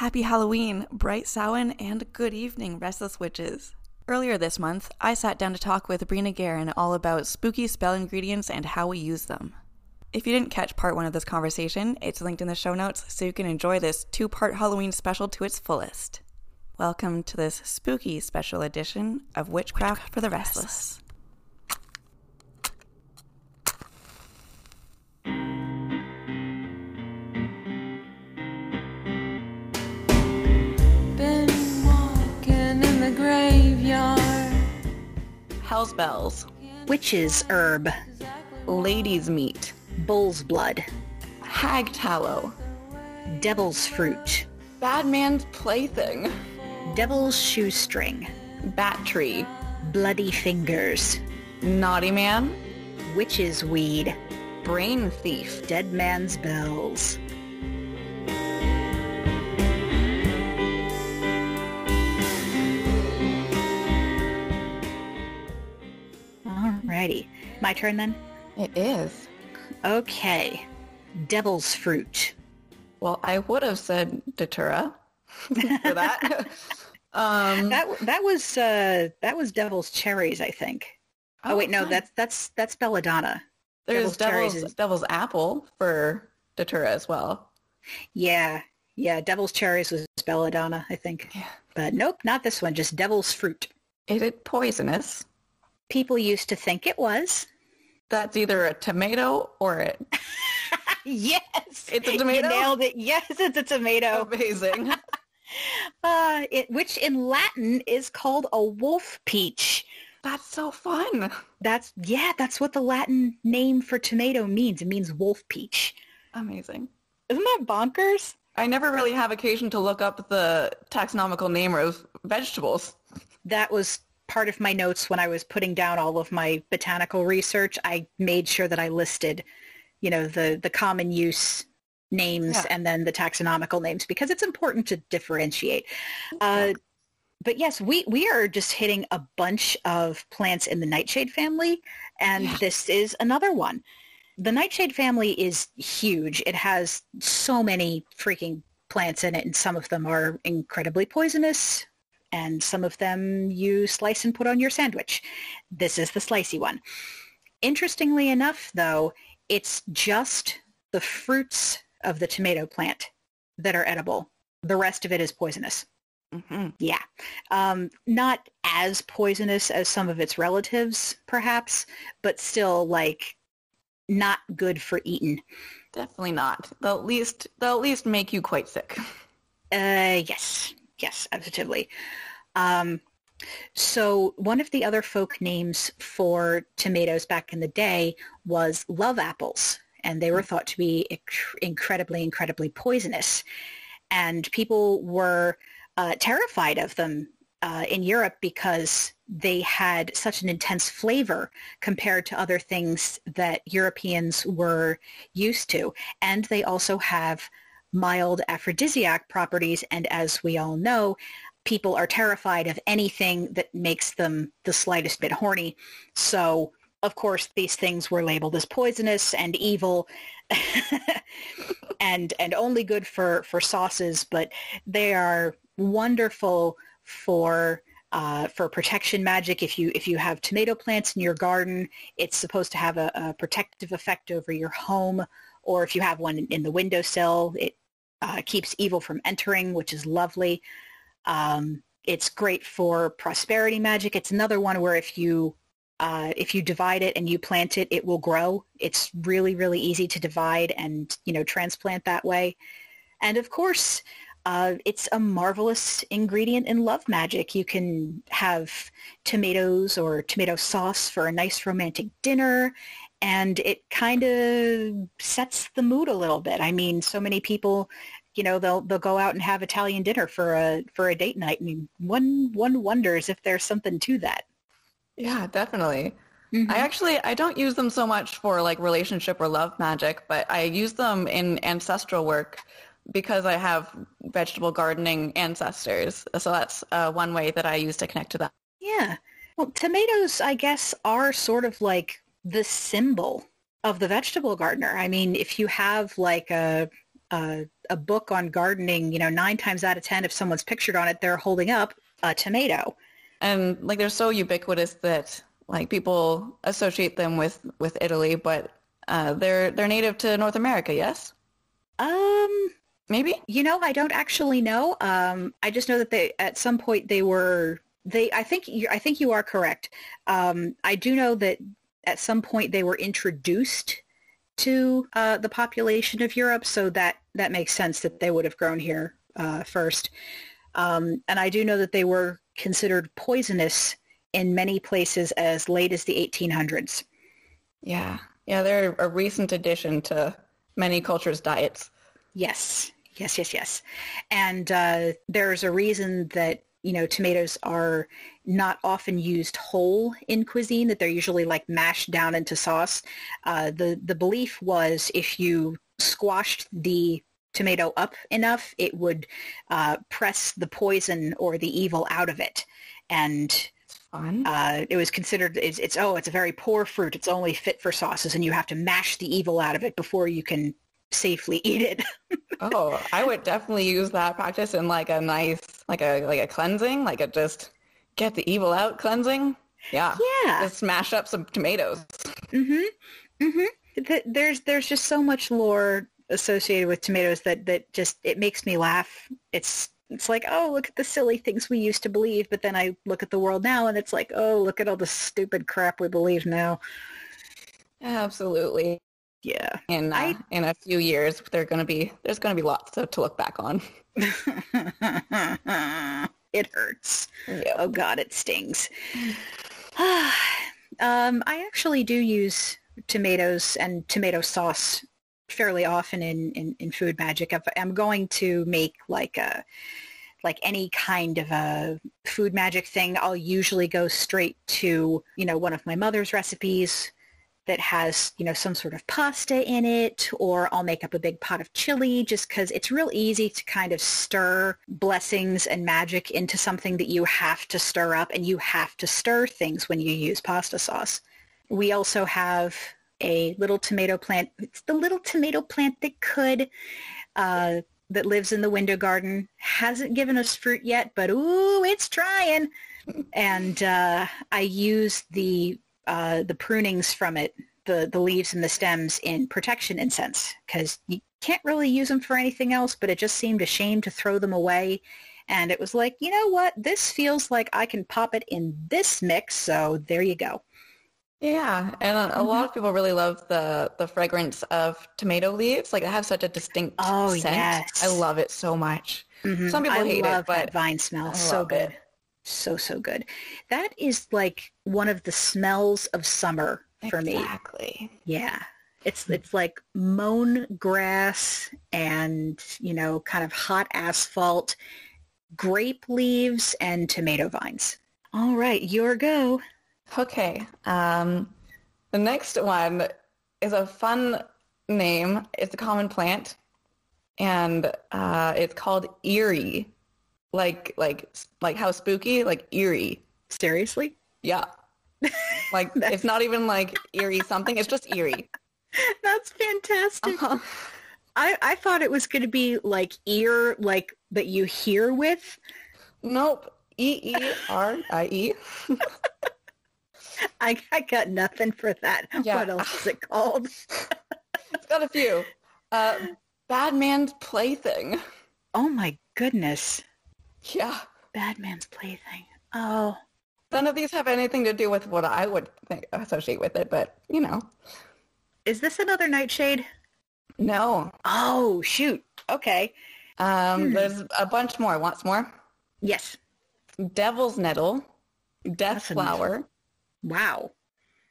Happy Halloween, bright Samhain, and good evening, restless witches. Earlier this month, I sat down to talk with Brina Guerin all about spooky spell ingredients and how we use them. If you didn't catch part one of this conversation, it's linked in the show notes so you can enjoy this two part Halloween special to its fullest. Welcome to this spooky special edition of Witchcraft, Witchcraft for the Restless. Hell's bells, Witch's herb, ladies' meat, bull's blood, hag tallow, devil's fruit, bad man's plaything, devil's shoestring, bat tree, bloody fingers, naughty man, witch's weed, brain thief, dead man's bells. Alrighty. My turn then? It is. Okay. Devil's fruit. Well, I would have said Datura for that. um, That that was uh that was devil's cherries, I think. Oh, wait, no, fine. that's that's that's belladonna. there's devil's devil's, is- devil's apple for Datura as well. Yeah. Yeah, devil's cherries was belladonna, I think. Yeah. But nope, not this one, just devil's fruit. Is it poisonous? People used to think it was. That's either a tomato or a yes. It's a tomato? You nailed it. Yes, it's a tomato. amazing. Uh, it, which in Latin is called a wolf peach. That's so fun. That's yeah, that's what the Latin name for tomato means. It means wolf peach. Amazing. Isn't that bonkers? I never really have occasion to look up the taxonomical name of vegetables. That was part of my notes when I was putting down all of my botanical research. I made sure that I listed, you know, the the common use names Yeah. and then the taxonomical names because it's important to differentiate. Uh, but yes, we we are just hitting a bunch of plants in the nightshade family, and Yeah. this is another one. The nightshade family is huge. It has so many freaking plants in it, and some of them are incredibly poisonous, and some of them you slice and put on your sandwich. This is the slicey one. Interestingly enough, though, it's just the fruits of the tomato plant that are edible. The rest of it is poisonous. hmm Yeah. Um, not as poisonous as some of its relatives, perhaps, but still like not good for eating. Definitely not. They'll at least they'll at least make you quite sick. Uh, yes, yes, absolutely. Um, so one of the other folk names for tomatoes back in the day was love apples, and they were thought to be incredibly, incredibly poisonous. And people were uh, terrified of them uh, in Europe because they had such an intense flavor compared to other things that Europeans were used to. And they also have mild aphrodisiac properties. And as we all know, people are terrified of anything that makes them the slightest bit horny. So, of course, these things were labeled as poisonous and evil and and only good for, for sauces, but they are wonderful for uh, for protection magic. If you if you have tomato plants in your garden, it's supposed to have a, a protective effect over your home. Or if you have one in, the windowsill, it uh, keeps evil from entering, which is lovely. Um, it's great for prosperity magic. It's another one where if you uh, if you divide it and you plant it, it will grow. It's really really easy to divide and you know transplant that way. And of course, uh, it's a marvelous ingredient in love magic. You can have tomatoes or tomato sauce for a nice romantic dinner, and it kind of sets the mood a little bit. I mean, so many people, you know, they'll they'll go out and have Italian dinner for a for a date night, and one one wonders if there's something to that. Yeah, definitely. Mhm. I actually I don't use them so much for like relationship or love magic, but I use them in ancestral work because I have vegetable gardening ancestors. So that's uh, one way that I use to connect to them. Yeah. Well, tomatoes, I guess, are sort of like the symbol of the vegetable gardener. I mean, if you have like a a, a book on gardening, you know, nine times out of 10, if someone's pictured on it, they're holding up a tomato. And like they're so ubiquitous that like people associate them with, with Italy, but uh, they're they're native to North America, yes? Um, Maybe? you know, I don't actually know. Um, I just know that they, at some point they were, they, I think, you, I think you are correct. Um, I do know that at some point they were introduced to uh, the population of Europe, so that that makes sense that they would have grown here uh, first. Um, and I do know that they were considered poisonous in many places as late as the 1800s. Yeah. Yeah, they're a recent addition to many cultures' diets. Yes, yes, yes, yes. And uh, there's a reason that you know tomatoes are not often used whole in cuisine; that they're usually like mashed down into sauce. Uh, the the belief was if you squashed the tomato up enough, it would uh, press the poison or the evil out of it, and uh, it was considered it's, it's oh it's a very poor fruit. It's only fit for sauces, and you have to mash the evil out of it before you can safely eat it. oh, I would definitely use that practice in like a nice, like a like a cleansing, like a just get the evil out cleansing. Yeah. yeah. Just smash up some tomatoes. Mm-hmm. Mm-hmm. Th- There's there's just so much lore associated with tomatoes that that just it makes me laugh. It's it's like oh look at the silly things we used to believe, but then I look at the world now and it's like oh look at all the stupid crap we believe now. Absolutely. Yeah. In uh, I- in a few years, they're gonna be there's gonna be lots to, to look back on. it hurts. Yeah. Oh God, it stings. um, I actually do use tomatoes and tomato sauce fairly often in, in, in food magic. If I'm going to make like a like any kind of a food magic thing, I'll usually go straight to, you know, one of my mother's recipes that has, you know, some sort of pasta in it, or I'll make up a big pot of chili just because it's real easy to kind of stir blessings and magic into something that you have to stir up and you have to stir things when you use pasta sauce. We also have a little tomato plant. It's the little tomato plant that could, uh, that lives in the window garden. Hasn't given us fruit yet, but ooh, it's trying. And uh, I use the uh, the prunings from it, the the leaves and the stems, in protection incense because you can't really use them for anything else. But it just seemed a shame to throw them away. And it was like, you know what? This feels like I can pop it in this mix. So there you go. Yeah, and a, a lot of people really love the the fragrance of tomato leaves. Like, they have such a distinct Oh, scent. yes. I love it so much. Mhm. Some people I hate love it, but that vine smell. So good. it. So, so good. That is like one of the smells of summer for me. Exactly. Yeah. It's it's like mown grass and, you know, kind of hot asphalt, grape leaves and tomato vines. All right, your go. Okay. Um, the next one is a fun name. It's a common plant, and uh, it's called Eerie. Like like like how spooky? Like Eerie. Seriously? Yeah. Like it's not even like eerie something. It's just eerie. That's fantastic. Uh-huh. I, I thought it was going to be like ear, like that you hear with. Nope. E E R I E. I, I got nothing for that. Yeah. What else is it called? It's got a few. Uh, Bad Man's Plaything. Oh my goodness. Yeah. Bad man's plaything. Oh. None of these have anything to do with what I would think, associate with it, but you know. Is this another nightshade? No. Oh, shoot. Okay. Um, Hmm. There's a bunch more. Want some more? Yes. Devil's Nettle, Death That's enough. Flower, Wow.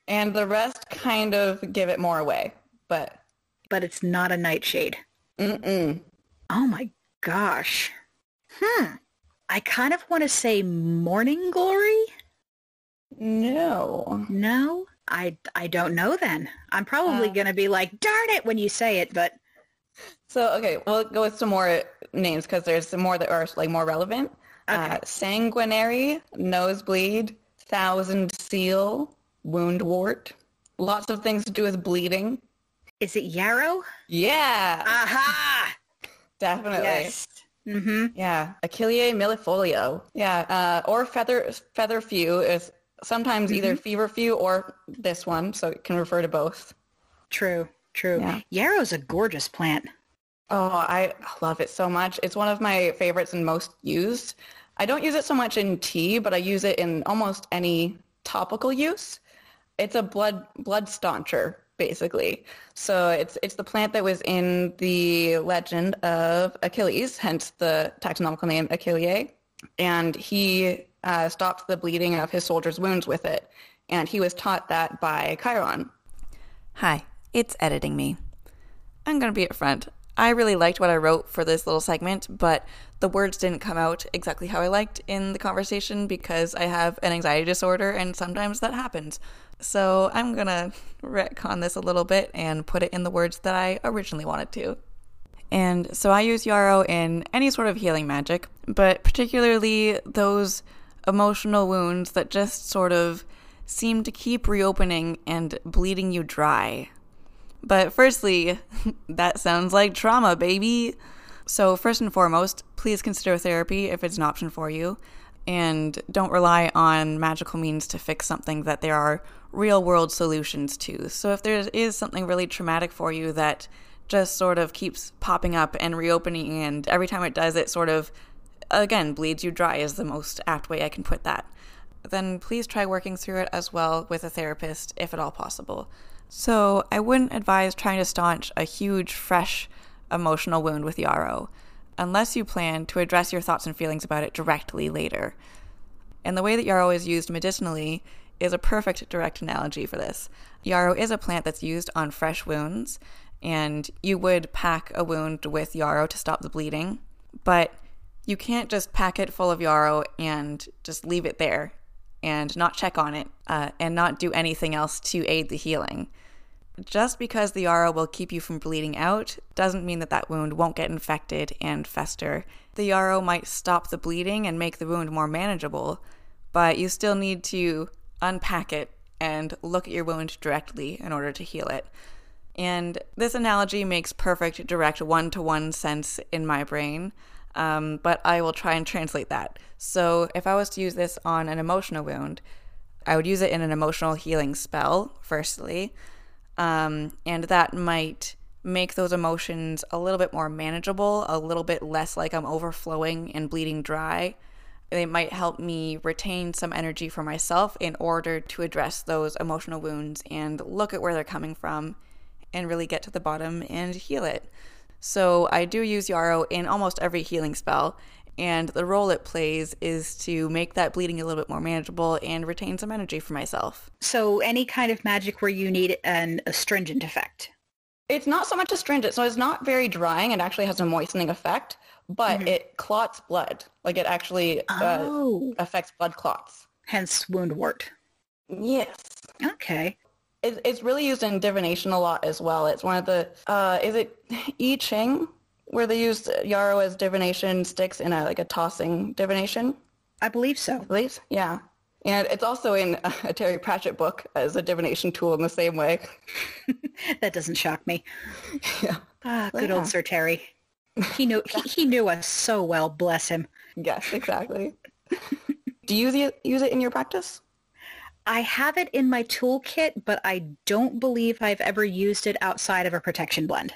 and the rest kind of give it more away. But But it's not a nightshade. mm-mm. Oh my gosh. Hmm. I kind of want to say morning glory. No. No, I, I don't know then. I'm probably Uh. going to be like, darn it when you say it, but So, okay, we'll go with some more names because there's some more that are like more relevant. Okay. Uh, sanguinary, nosebleed, thousand seal, woundwort. Lots of things to do with bleeding. is it yarrow? Yeah. Aha! Definitely. Yes. Mm-hmm. Yeah. Achillea millifolio. Yeah. Uh, or feather featherfew is sometimes either mm-hmm. feverfew or this one, so it can refer to both. True. True. Yeah. Yarrow's a gorgeous plant. Oh, I love it so much. It's one of my favorites and most used. I don't use it so much in tea, but I use it in almost any topical use. It's a blood blood stauncher, basically. So it's it's the plant that was in the legend of Achilles, hence the taxonomical name Achillea, and he uh, stopped the bleeding of his soldiers' wounds with it. And he was taught that by Chiron. Hi, it's editing me. I'm going to be upfront. I really liked what I wrote for this little segment, but the words didn't come out exactly how I liked in the conversation because I have an anxiety disorder and sometimes that happens. So I'm to retcon this a little bit and put it in the words that I originally wanted to. And so I use Yarrow in any sort of healing magic, but particularly those emotional wounds that just sort of seem to keep reopening and bleeding you dry. But firstly, that sounds like trauma, baby. So, first and foremost, please consider therapy if it's an option for you. And don't rely on magical means to fix something that there are real world solutions to. So, if there is something really traumatic for you that just sort of keeps popping up and reopening, and every time it does, it sort of, again, bleeds you dry, is the most apt way I can put that, then please try working through it as well with a therapist if at all possible. So, I wouldn't advise trying to staunch a huge, fresh emotional wound with yarrow, unless you plan to address your thoughts and feelings about it directly later. And the way that yarrow is used medicinally is a perfect direct analogy for this. Yarrow is a plant that's used on fresh wounds, and you would pack a wound with yarrow to stop the bleeding, but you can't just pack it full of yarrow and just leave it there and not check on it uh, and not do anything else to aid the healing. Just because the yarrow will keep you from bleeding out doesn't mean that that wound won't get infected and fester. The yarrow might stop the bleeding and make the wound more manageable, but you still need to unpack it and look at your wound directly in order to heal it. And this analogy makes perfect, direct, one to one sense in my brain, um, but I will try and translate that. So, if I was to use this on an emotional wound, I would use it in an emotional healing spell, firstly, um, and that might make those emotions a little bit more manageable, a little bit less like I'm overflowing and bleeding dry. It might help me retain some energy for myself in order to address those emotional wounds and look at where they're coming from and really get to the bottom and heal it. So I do use Yarrow in almost every healing spell, and the role it plays is to make that bleeding a little bit more manageable and retain some energy for myself. So any kind of magic where you need an astringent effect. It's not so much astringent, so it's not very drying. It actually has a moistening effect, but it clots blood. Like it actually Oh. uh, affects blood clots. Hence woundwort. Yes. Okay. It, it's really used in divination a lot as well. It's one of the, uh, is it I Ching, where they used yarrow as divination sticks in a like a tossing divination? I believe so. I believe. Yeah. And it's also in a Terry Pratchett book as a divination tool in the same way. That doesn't shock me. yeah. Ah, good Yeah. old Sir Terry. He knew he, he knew us so well, bless him. Yes, exactly. Do you use it in your practice? I have it in my toolkit, but I don't believe I've ever used it outside of a protection blend.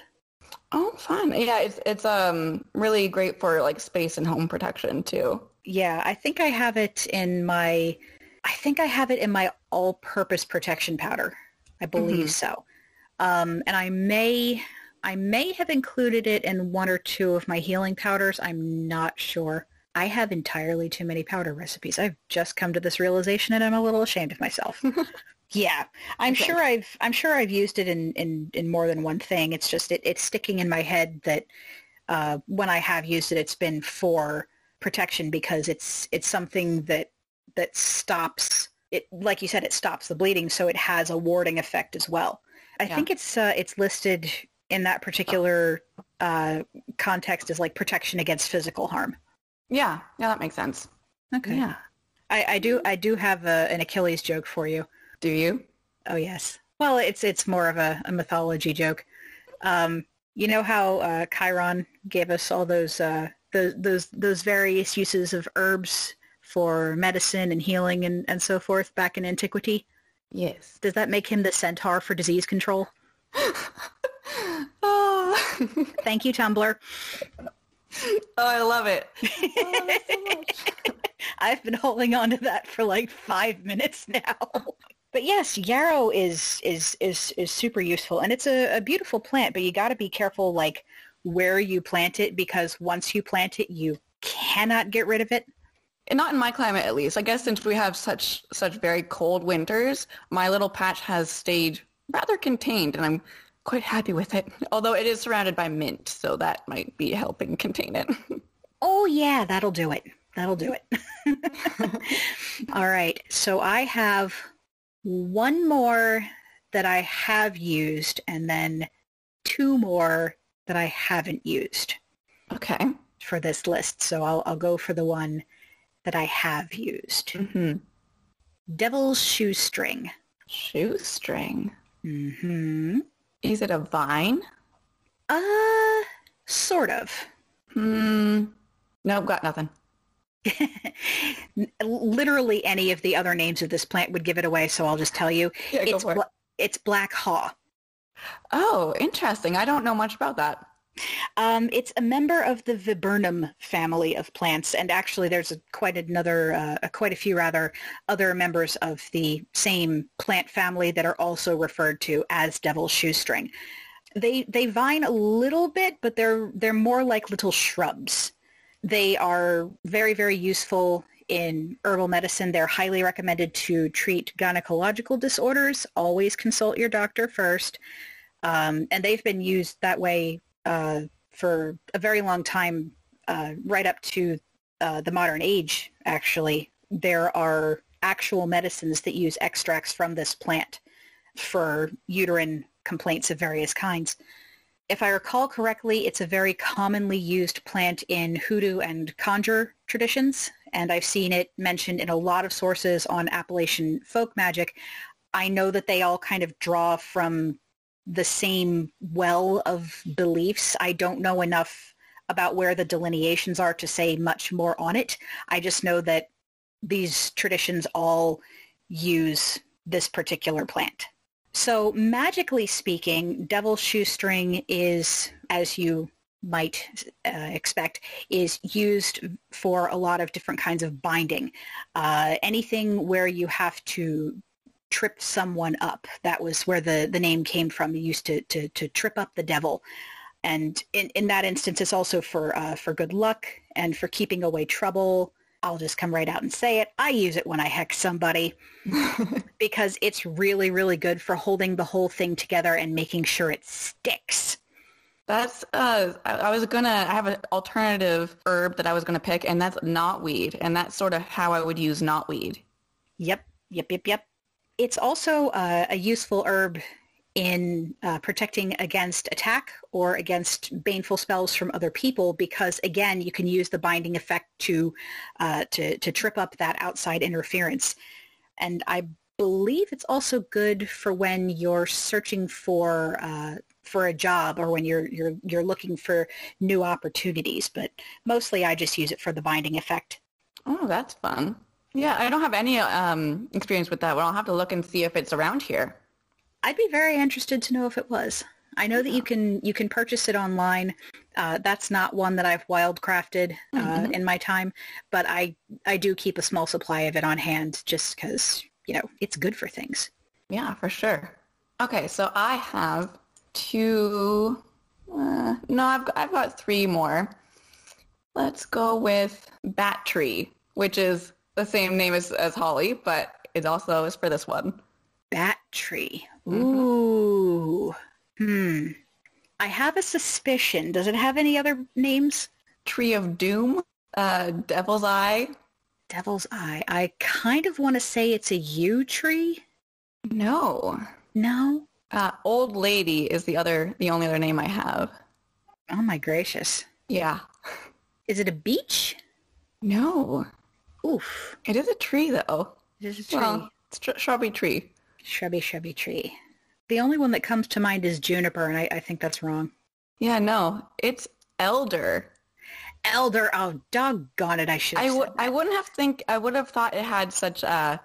Oh, fun. Yeah, it's it's um really great for like space and home protection too. Yeah, I think I have it in my I think I have it in my all-purpose protection powder. I believe so. Um, and I may I may have included it in one or two of my healing powders. I'm not sure. I have entirely too many powder recipes. I've just come to this realization and I'm a little ashamed of myself. yeah. I'm Okay. sure I've I'm sure I've used it in, in, in more than one thing. It's just it, it's sticking in my head that uh, when I have used it it's been for protection because it's it's something that that stops it like you said it stops the bleeding so it has a warding effect as well. I Yeah. think it's uh, it's listed in that particular uh, context as like protection against physical harm. Yeah, yeah, that makes sense. Okay. Yeah. I, I do I do have a, an Achilles joke for you. Do you? Oh yes. Well, it's it's more of a, a mythology joke. Um, you know how uh, Chiron gave us all those uh, those those those various uses of herbs for medicine and healing and, and so forth back in antiquity? Yes. Does that make him the centaur for disease control? Oh, Thank you, Tumblr. oh I love it. I love it so much. I've been holding on to that for like five minutes now. But yes, yarrow is is is is super useful, and it's a, a beautiful plant. But you got to be careful, like where you plant it, because once you plant it, you cannot get rid of it. And Not in my climate, at least. I guess since we have such such very cold winters, my little patch has stayed rather contained, and I'm quite happy with it. Although it is surrounded by mint, so that might be helping contain it. Oh yeah, that'll do it. That'll do it. All right. So I have one more that I have used and then two more that I haven't used okay. for this list. So I'll, I'll go for the one that I have used. hmm Devil's Shoestring. Shoestring. Mm hmm Is it a vine? Uh, sort of. Hmm. Nope, got nothing. Literally any of the other names of this plant would give it away, so I'll just tell you. Yeah, go it's, for it. bla- it's black haw. Oh, interesting. I don't know much about that. Um, it's a member of the viburnum family of plants, and actually, there's a, quite another, uh, quite a few rather, other members of the same plant family that are also referred to as devil's shoestring. They they vine a little bit, but they're they're more like little shrubs. They are very very useful in herbal medicine. They're highly recommended to treat gynecological disorders. Always consult your doctor first. Um, and they've been used that way uh, for a very long time, uh, right up to uh, the modern age, actually. There are actual medicines that use extracts from this plant for uterine complaints of various kinds. If I recall correctly, it's a very commonly used plant in hoodoo and conjure traditions, and I've seen it mentioned in a lot of sources on Appalachian folk magic. I know that they all kind of draw from the same well of beliefs. I don't know enough about where the delineations are to say much more on it. I just know that these traditions all use this particular plant. So magically speaking, devil's shoestring is, as you might uh, expect, is used for a lot of different kinds of binding. Uh, anything where you have to trip someone up. That was where the, the name came from. You used to, to, to trip up the devil. And in, in that instance, it's also for, uh, for good luck and for keeping away trouble. I'll just come right out and say it. I use it when I hex somebody because it's really, really good for holding the whole thing together and making sure it sticks. That's uh I, I was gonna I have an alternative herb that I was gonna pick and that's knotweed and that's sort of how I would use knotweed. Yep, yep, yep, yep. It's also uh, a useful herb in uh, protecting against attack or against baneful spells from other people because again you can use the binding effect to uh, to to trip up that outside interference and i believe it's also good for when you're searching for uh, for a job or when you're you're you're looking for new opportunities but mostly i just use it for the binding effect Oh, that's fun. Yeah, I don't have any um experience with that, but I'll have to look and see if it's around here. I'd be very interested to know if it was. I know that you can you can purchase it online. Uh, that's not one that I've wildcrafted uh, Mhm. in my time, but I I do keep a small supply of it on hand just because you know it's good for things. Yeah, for sure. Okay, so I have two. Uh, no, I've got, I've got three more. Let's go with Bat Tree, which is the same name as, as Holly, but it also is for this one. Bat tree. Mhm. Ooh. Hmm. I have a suspicion. Does it have any other names? Tree of Doom, uh, Devil's Eye. Devil's Eye. I kind of want to say it's a yew tree. No. No. Uh, Old Lady is the other, the only other name I have. Oh my gracious. Yeah. Is it a beech? No. Oof. It is a tree though. It is a tree. Well, it's tr- shrubby tree. Shrubby, shrubby tree. The only one that comes to mind is juniper, and I, I think that's wrong. Yeah, no, it's elder. Elder. Oh, doggone it! I should. I have w- said I wouldn't have think I would have thought it had such uh,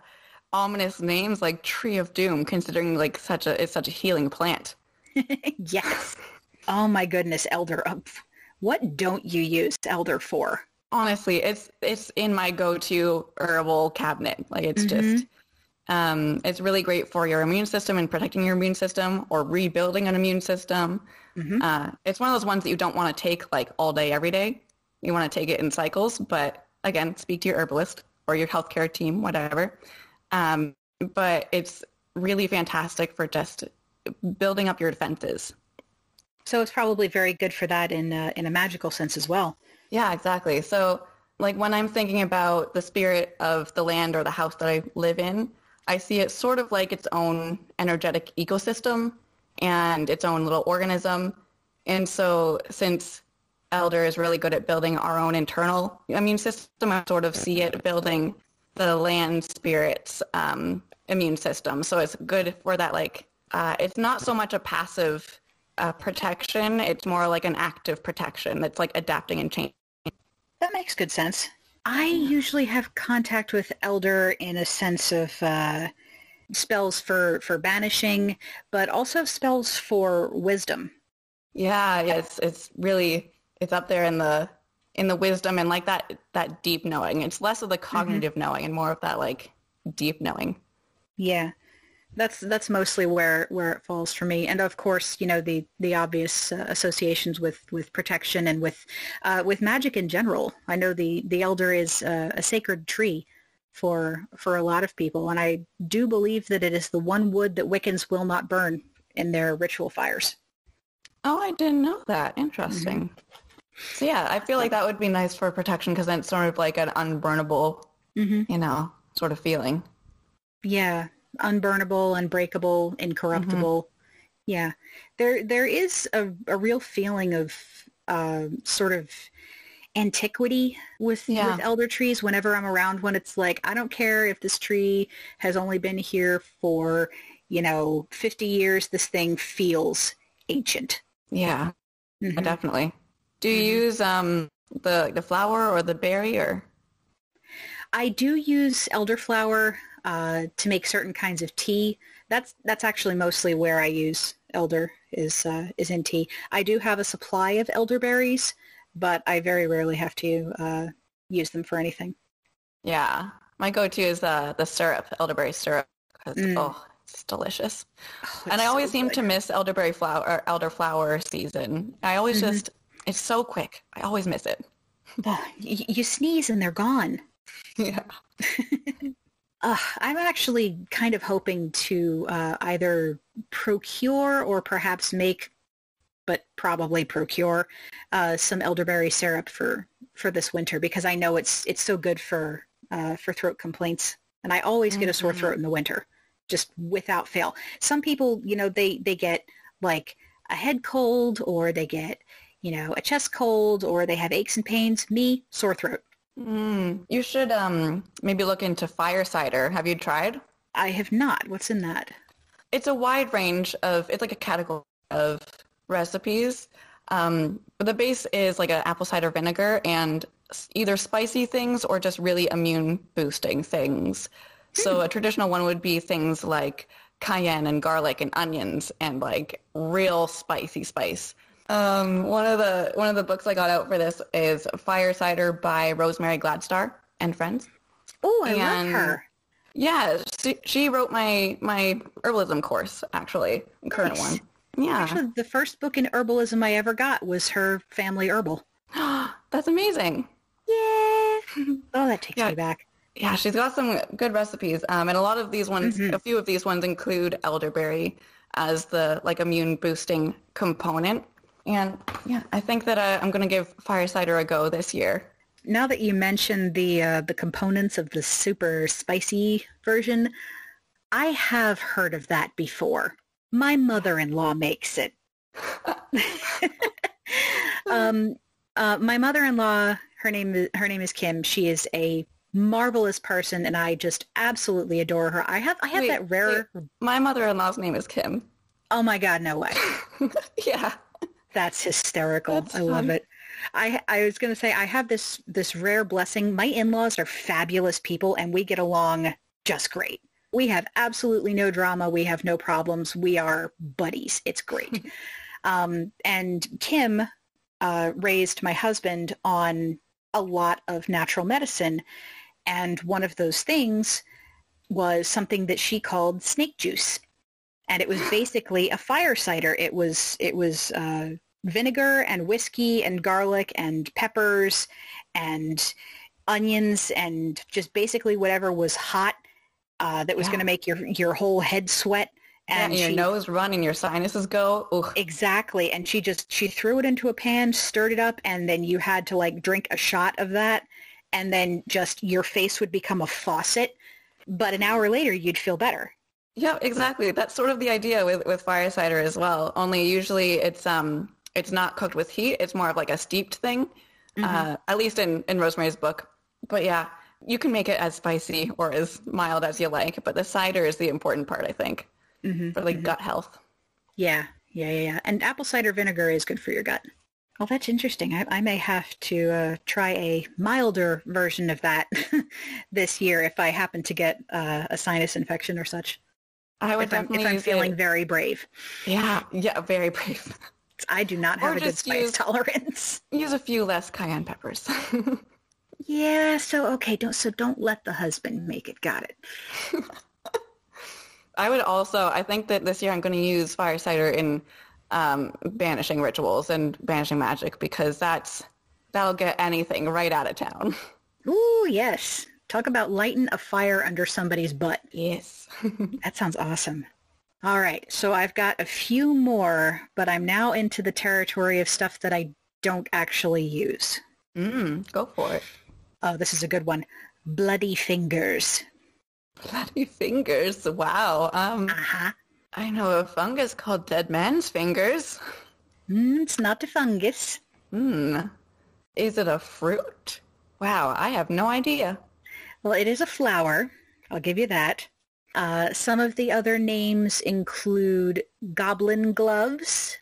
ominous names like Tree of Doom, considering like such a it's such a healing plant. yes. Oh my goodness, Elder. What don't you use Elder for? Honestly, it's it's in my go-to herbal cabinet. Like it's just um, it's really great for your immune system and protecting your immune system or rebuilding an immune system. Uh, it's one of those ones that you don't want to take like all day, every day. You want to take it in cycles, but again, speak to your herbalist or your healthcare team, whatever. Um, but it's really fantastic for just building up your defenses. So it's probably very good for that in uh, in a magical sense as well. Yeah, exactly. So like when I'm thinking about the spirit of the land or the house that I live in, I see it sort of like its own energetic ecosystem and its own little organism. And so since Elder is really good at building our own internal immune system, I sort of see it building the land spirit's um, immune system. So it's good for that, like, uh, it's not so much a passive uh, protection. It's more like an active protection that's like adapting and changing. That makes good sense. I usually have contact with Elder in a sense of uh, spells for, for banishing, but also spells for wisdom. Yeah, yeah, it's it's really it's up there in the in the wisdom and like that that deep knowing. It's less of the cognitive knowing and more of that like deep knowing. Yeah, that's that's mostly where where it falls for me. And of course, you know the the obvious uh, associations with with protection and with uh, with magic in general. I know the the elder is uh, a sacred tree for for a lot of people, and I do believe that it is the one wood that Wiccans will not burn in their ritual fires. Oh, I didn't know that. Interesting. So yeah, I feel like that would be nice for protection because then it's sort of like an unburnable, Mm-hmm. you know, sort of feeling. Yeah, unburnable, unbreakable, incorruptible. Yeah, there there is a, a real feeling of uh, sort of antiquity with Yeah. with elder trees. Whenever I'm around one, it's like I don't care if this tree has only been here for you know 50 years. This thing feels ancient. Yeah, Mhm. definitely. Do you use um the the flower or the berry or? I do use elderflower uh, to make certain kinds of tea. That's that's actually mostly where I use elder is uh, is in tea. I do have a supply of elderberries, but I very rarely have to uh, use them for anything. Yeah, my go-to is the the syrup, elderberry syrup, Mm. oh, it's delicious. Oh, and it's I so always seem good. to miss elderberry flower or elderflower season. I always Mhm. just it's so quick. I always miss it. You sneeze and they're gone. Yeah. Uh, I'm actually kind of hoping to uh, either procure or perhaps make, but probably procure, uh, some elderberry syrup for, for this winter because I know it's it's so good for uh, for throat complaints, and I always get a sore Mhm. throat in the winter, just without fail. Some people, you know, they they get like a head cold or they get you know a chest cold or they have aches and pains. Me, sore throat. Mm. You should um maybe look into fire cider. Have you tried? I have not. What's in that? It's a wide range of it's like a category of recipes. Um, but the base is like an apple cider vinegar and either spicy things or just really immune boosting things. So a traditional one would be things like cayenne and garlic and onions and like real spicy spice. Um, one of the one of the books I got out for this is Fire Cider by Rosemary Gladstar and friends. Oh, I love her. Yeah, she, she wrote my my herbalism course actually, current Nice. one. Yeah, Actually, the first book in herbalism I ever got was her family herbal. that's amazing. Yeah. Oh, that takes Yeah. me back. Yeah, she's got some good recipes, um, and a lot of these ones, Mhm. a few of these ones include elderberry as the like immune boosting component. And yeah, I think that uh, I'm gonna give fire cider a go this year. Now that you mentioned the uh, the components of the super spicy version, I have heard of that before. My mother-in-law makes it. um, uh, my mother-in-law, her name is her name is Kim. She is a marvelous person, and I just absolutely adore her. I have I have Wait, that rare. My mother-in-law's name is Kim. Oh my God, no way! yeah, That's hysterical. That's I love fun. it. I I was going to say I have this this rare blessing. My in-laws are fabulous people and we get along just great. We have absolutely no drama. We have no problems. We are buddies. It's great. um, and Kim uh, raised my husband on a lot of natural medicine. And one of those things was something that she called snake juice. And it was basically a fire cider. It was, it was uh, vinegar and whiskey and garlic and peppers and onions and just basically whatever was hot uh, that was Yeah. going to make your your whole head sweat. And your she- nose run and your sinuses go. Ugh. Exactly. And she just she threw it into a pan, stirred it up, and then you had to like drink a shot of that and then just your face would become a faucet. But an hour later you'd feel better. Yeah, exactly. That's sort of the idea with, with fire cider as well. Only usually it's um it's not cooked with heat. It's more of like a steeped thing. Uh, at least in, in Rosemary's book. But yeah, you can make it as spicy or as mild as you like. But the cider is the important part, I think, for like gut health. Yeah. Yeah, yeah, yeah. And apple cider vinegar is good for your gut. Well, that's interesting. I, I may have to uh, try a milder version of that this year if I happen to get uh, a sinus infection or such. I would If I'm, definitely if I'm feeling it. very brave. Yeah, yeah, very brave. I do not Or have a good spice use- tolerance. use a few less cayenne peppers. Yeah, so okay, don't so don't let the husband make it. Got it. I would also, I think that this year I'm going to use fire cider in um, banishing rituals and banishing magic because that's, that'll get anything right out of town. Ooh, yes. Talk about lighting a fire under somebody's butt. Yes. That sounds awesome. All right, so I've got a few more, but I'm now into the territory of stuff that I don't actually use. mm, go for it. Oh, this is a good one. Bloody fingers. Bloody fingers. Wow. Um, Uh-huh. I know a fungus called dead man's fingers. Mm, it's not a fungus. Hmm. Is it a fruit? Wow, I have no idea. Well, it is a flower. I'll give you that. Uh, some of the other names include goblin gloves,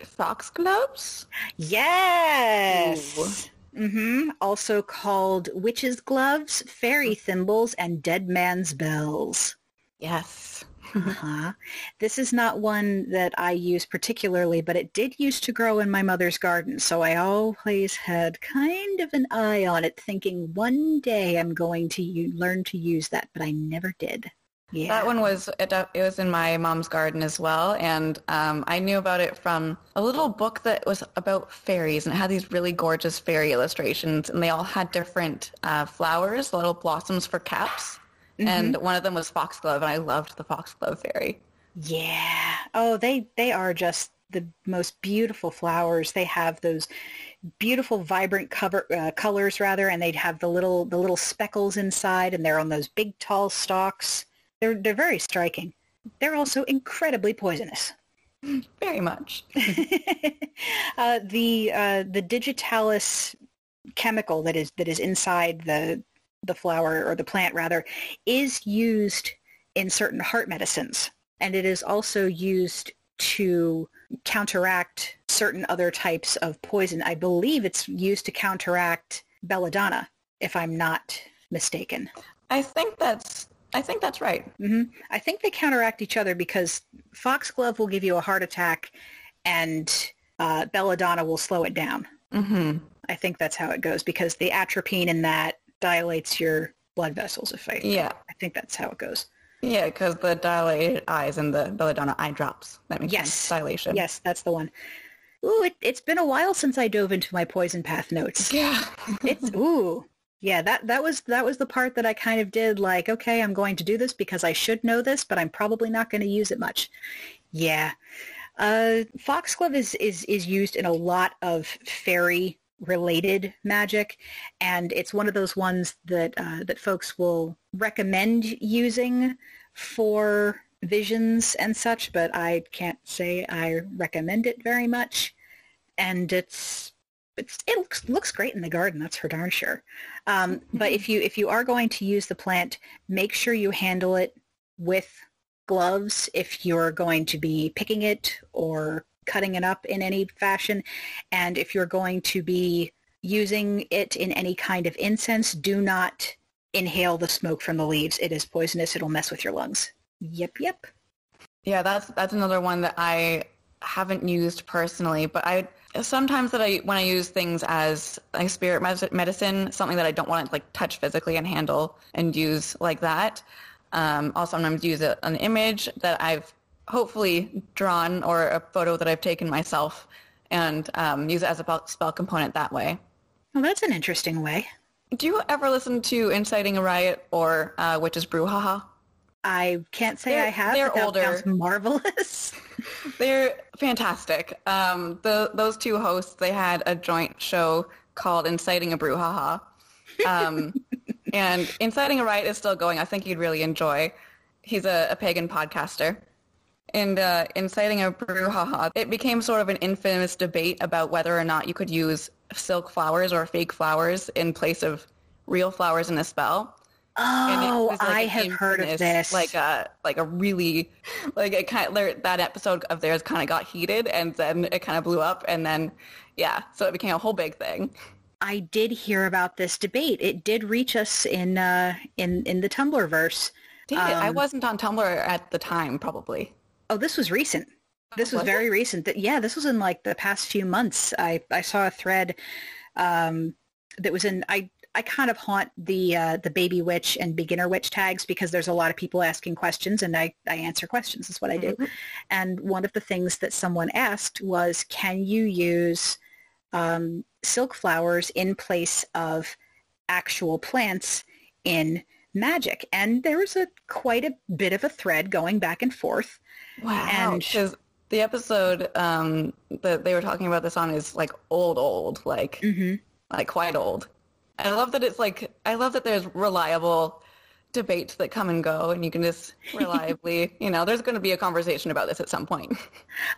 Fox gloves? Yes. Mm-hmm. Also called witch's gloves, fairy thimbles, and dead man's bells. Yes. Uh-huh. This is not one that I use particularly, but it did used to grow in my mother's garden, so I always had kind of an eye on it, thinking one day I'm going to u- learn to use that, but I never did. Yeah. That one was it, uh, it was in my mom's garden as well, and um, I knew about it from a little book that was about fairies, and it had these really gorgeous fairy illustrations, and they all had different uh, flowers, little blossoms for caps, and one of them was foxglove, and I loved the foxglove fairy. Yeah. Oh, they they are just the most beautiful flowers. They have those beautiful, vibrant cover uh, colors, rather, and they'd have the little the little speckles inside, and they're on those big, tall stalks. They're they're very striking. They're also incredibly poisonous. Very much. uh, the uh, the digitalis chemical that is that is inside the the flower or the plant rather is used in certain heart medicines and it is also used to counteract certain other types of poison. I believe it's used to counteract belladonna if I'm not mistaken. I think that's I think that's right. hmm I think they counteract each other because foxglove will give you a heart attack and uh, belladonna will slow it down. hmm I think that's how it goes because the atropine in that dilates your blood vessels. If I, Yeah. I think that's how it goes. Yeah, because the dilated eyes and the belladonna eye drops. That makes Yes. sense. Dilation. Yes, that's the one. Ooh, it, it's been a while since I dove into my poison path notes. Yeah. It's ooh, yeah. That that was that was the part that I kind of did. Like, okay, I'm going to do this because I should know this, but I'm probably not going to use it much. Yeah, uh, foxglove is is is used in a lot of fairy related magic, and it's one of those ones that uh, that folks will recommend using for visions and such. But I can't say I recommend it very much, and it's it's, it looks, looks great in the garden. That's for darn sure. Um, but if you if you are going to use the plant, make sure you handle it with gloves if you're going to be picking it or cutting it up in any fashion. And if you're going to be using it in any kind of incense, do not inhale the smoke from the leaves. It is poisonous. It'll mess with your lungs. Yep, yep. Yeah, that's that's another one that I haven't used personally, but I sometimes that I when I use things as like spirit medicine, something that I don't want to like touch physically and handle and use like that. Um, I'll sometimes use a, an image that I've hopefully drawn or a photo that I've taken myself and um, use it as a spell component that way. Well, that's an interesting way. Do you ever listen to Inciting a Riot or uh, Witches Brouhaha? I can't say they're, I have. They're older. Sounds marvelous. they're fantastic. Um, the, those two hosts, they had a joint show called Inciting a Brouhaha. Um, and Inciting a Riot is still going. I think you'd really enjoy. He's a, a pagan podcaster. And uh, Inciting a Brouhaha, it became sort of an infamous debate about whether or not you could use silk flowers or fake flowers in place of real flowers in a spell. Oh, like I have heard of this. Like a like a really like it kind of that episode of theirs kind of got heated, and then it kind of blew up, and then yeah, so it became a whole big thing. I did hear about this debate. It did reach us in uh, in in the Tumblr verse. Did um, I wasn't on Tumblr at the time, probably. Oh, this was recent. This was, was very it? recent. Yeah, this was in like the past few months. I I saw a thread um, that was in. I I kind of haunt the uh, the baby witch and beginner witch tags because there's a lot of people asking questions and I, I answer questions. That's what I do. Mm-hmm. And one of the things that someone asked was, can you use um, silk flowers in place of actual plants in magic? And there was a quite a bit of a thread going back and forth. Wow. And the episode um, that they were talking about this on is like old, old, like mm-hmm. like quite old. I love that it's like I love that there's reliable debates that come and go and you can just reliably, you know, there's going to be a conversation about this at some point.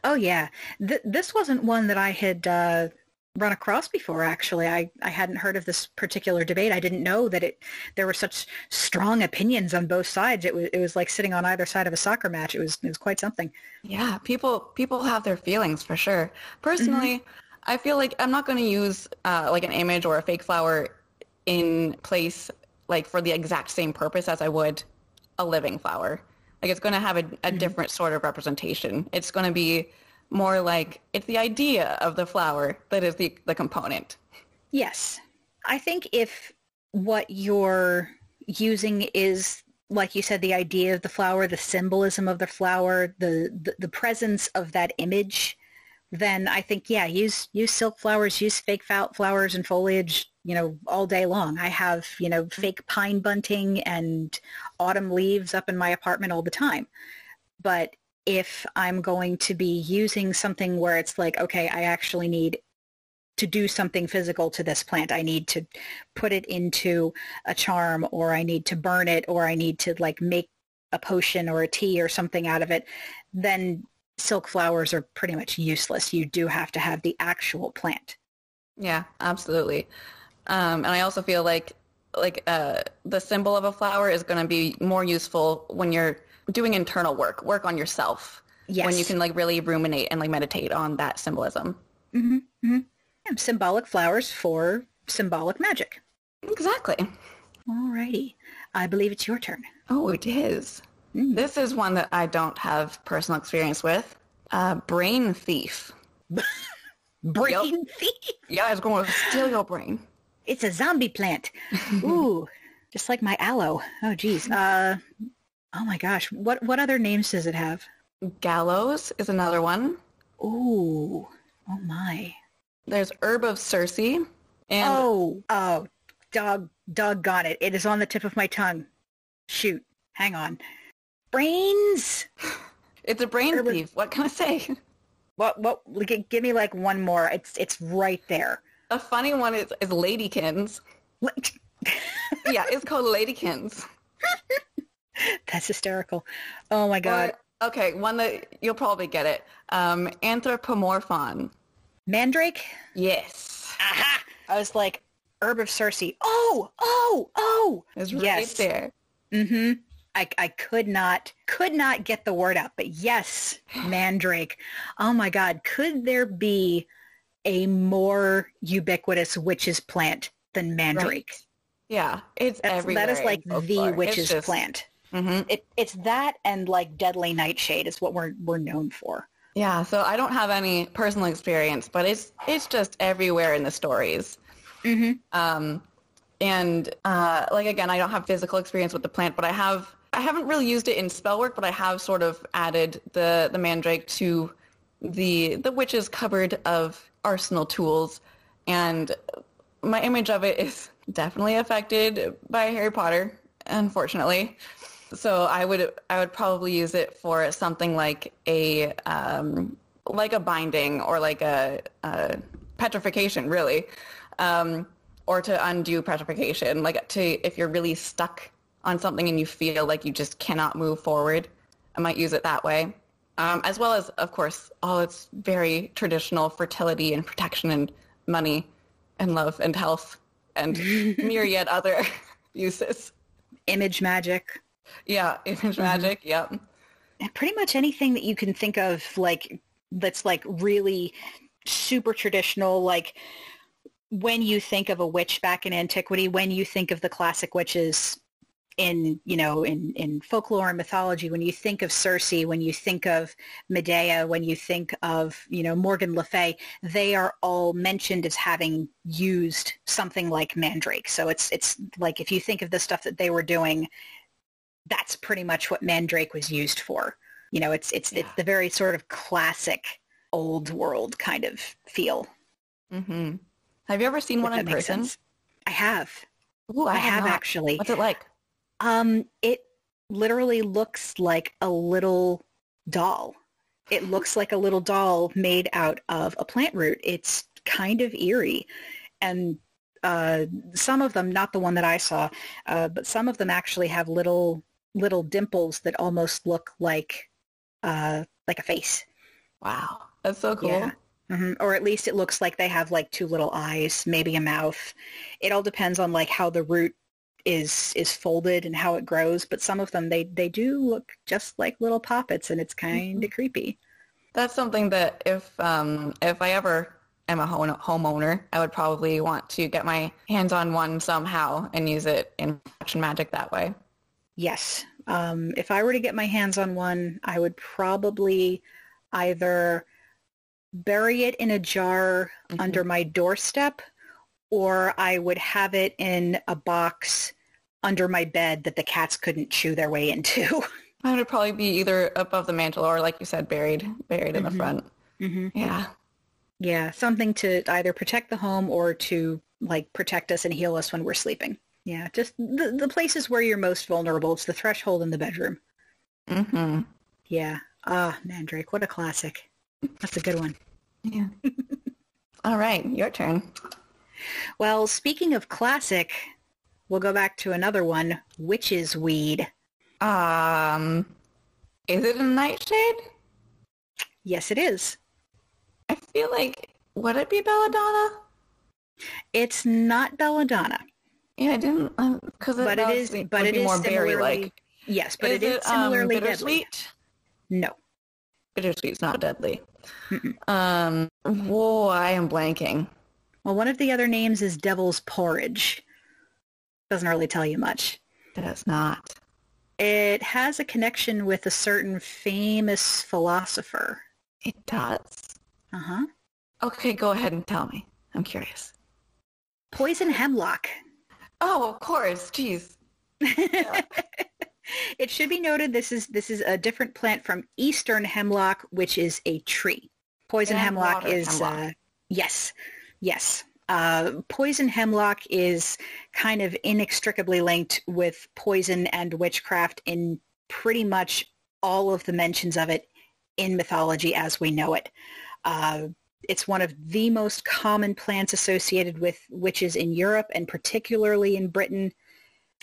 Oh yeah. Th- this wasn't one that I had uh, run across before actually. I, I hadn't heard of this particular debate. I didn't know that it there were such strong opinions on both sides. It was it was like sitting on either side of a soccer match. It was it was quite something. Yeah, people people have their feelings for sure. Personally, mm-hmm. I feel like I'm not going to use uh, like an image or a fake flower in place like for the exact same purpose as I would a living flower. Like it's going to have a, a mm-hmm. different sort of representation. It's going to be more like it's the idea of the flower that is the, the component. Yes. I think if what you're using is like you said, the idea of the flower, the symbolism of the flower, the, the, the presence of that image, then I think, yeah, use, use silk flowers, use fake flowers and foliage, you know, all day long. I have, you know, mm-hmm. fake pine bunting and autumn leaves up in my apartment all the time. But if I'm going to be using something where it's like, okay, I actually need to do something physical to this plant. I need to put it into a charm or I need to burn it or I need to like make a potion or a tea or something out of it, then silk flowers are pretty much useless. You do have to have the actual plant. Yeah, absolutely. Um, and I also feel like like uh, the symbol of a flower is going to be more useful when you're doing internal work, work on yourself. Yes. When you can like really ruminate and like meditate on that symbolism. Mm-hmm. Mm-hmm. Yeah, symbolic flowers for symbolic magic. Exactly. Alrighty. I believe it's your turn. Oh, it is. Mm. This is one that I don't have personal experience with. Uh, brain thief. brain yep. thief? Yeah, it's going to steal your brain. It's a zombie plant. Ooh, just like my aloe. Oh, geez. Uh, oh my gosh. What what other names does it have? Gallows is another one. Ooh. Oh my. There's herb of Circe. And oh, oh, dog, doggone it! It is on the tip of my tongue. Shoot, hang on. Brains. It's a brain herb thief. What can I say? What? What? Give me like one more. It's it's right there. A funny one is, is Ladykins. yeah, it's called Ladykins. That's hysterical. Oh my god. Or, okay, one that you'll probably get it. Um, Anthropomorphon. Mandrake? Yes. Aha! I was like, Herb of Circe. Oh, oh, oh. It's right yes. there. Mm-hmm. I, I could not could not get the word out. But yes, mandrake. Oh my God, could there be a more ubiquitous witch's plant than mandrake? Right. Yeah, it's That's, everywhere. that is like the witch's just- plant. Mhm. It, it's that and like deadly nightshade is what we're we're known for. Yeah, so I don't have any personal experience, but it's it's just everywhere in the stories. Mm-hmm. Um, and uh, like again, I don't have physical experience with the plant, but I have I haven't really used it in spell work, but I have sort of added the the mandrake to the the witch's cupboard of arsenal tools, and my image of it is definitely affected by Harry Potter, unfortunately. So I would I would probably use it for something like a um, like a binding or like a, a petrification, really, um, or to undo petrification. Like to if you're really stuck on something and you feel like you just cannot move forward, I might use it that way. Um, as well as, of course, all its very traditional fertility and protection and money and love and health and myriad other uses. Image magic. Yeah, image magic. Yep. and pretty much anything that you can think of like that's like really super traditional like when you think of a witch back in antiquity when you think of the classic witches in you know in in folklore and mythology when you think of Circe when you think of Medea when you think of you know Morgan Le Fay they are all mentioned as having used something like mandrake so it's it's like if you think of the stuff that they were doing that's pretty much what mandrake was used for you know it's it's Yeah. it's the very sort of classic old world kind of feel hmm Have you ever seen one in person? sense. i have Ooh, i, have not. actually What's it like? Um it literally looks like a little doll it looks like a little doll made out of a plant root it's kind of eerie and uh, some of them not the one that i saw uh, but some of them actually have little little dimples that almost look like uh, like a face Wow, that's so cool. Yeah. hmm Or at least it looks like they have like two little eyes, maybe a mouth. It all depends on like how the root is is folded and how it grows. But some of them they they do look just like little poppets, and it's kind of creepy. That's something that if um, if I ever am a home- homeowner, I would probably want to get my hands on one somehow and use it in action magic that way. Yes. Um, if I were to get my hands on one, I would probably either bury it in a jar Mhm. under my doorstep, or I would have it in a box under my bed that the cats couldn't chew their way into. I would probably be either above the mantle or, like you said, buried buried in the Mhm. front. hmm Yeah. Yeah, something to either protect the home or to like protect us and heal us when we're sleeping. Yeah, just the, the places where you're most vulnerable. It's the threshold in the bedroom. hmm Yeah. Ah, Mandrake, what a classic. That's a good one. Yeah. All right, your turn. Well, speaking of classic, we'll go back to another one, witch's weed. Um, is it a nightshade? Yes, it is. I feel like would it be belladonna? It's not belladonna, Yeah, I didn't because but it is. But it is more berry-like. Yes, but is it is um, similarly deadly. bittersweet? No. Bittersweet's not deadly. Mm-mm. Um, whoa, I am blanking. Well, one of the other names is devil's porridge. Doesn't really tell you much. Does not. It has a connection with a certain famous philosopher. It does. Uh-huh. Okay, go ahead and tell me. I'm curious. Poison hemlock. Oh, of course. Jeez. it should be noted this is this is a different plant from eastern hemlock, which is a tree. Poison And hemlock is hemlock. Uh, yes, yes. Uh, poison hemlock is kind of inextricably linked with poison and witchcraft in pretty much all of the mentions of it in mythology as we know it. Uh, it's one of the most common plants associated with witches in Europe and particularly in Britain.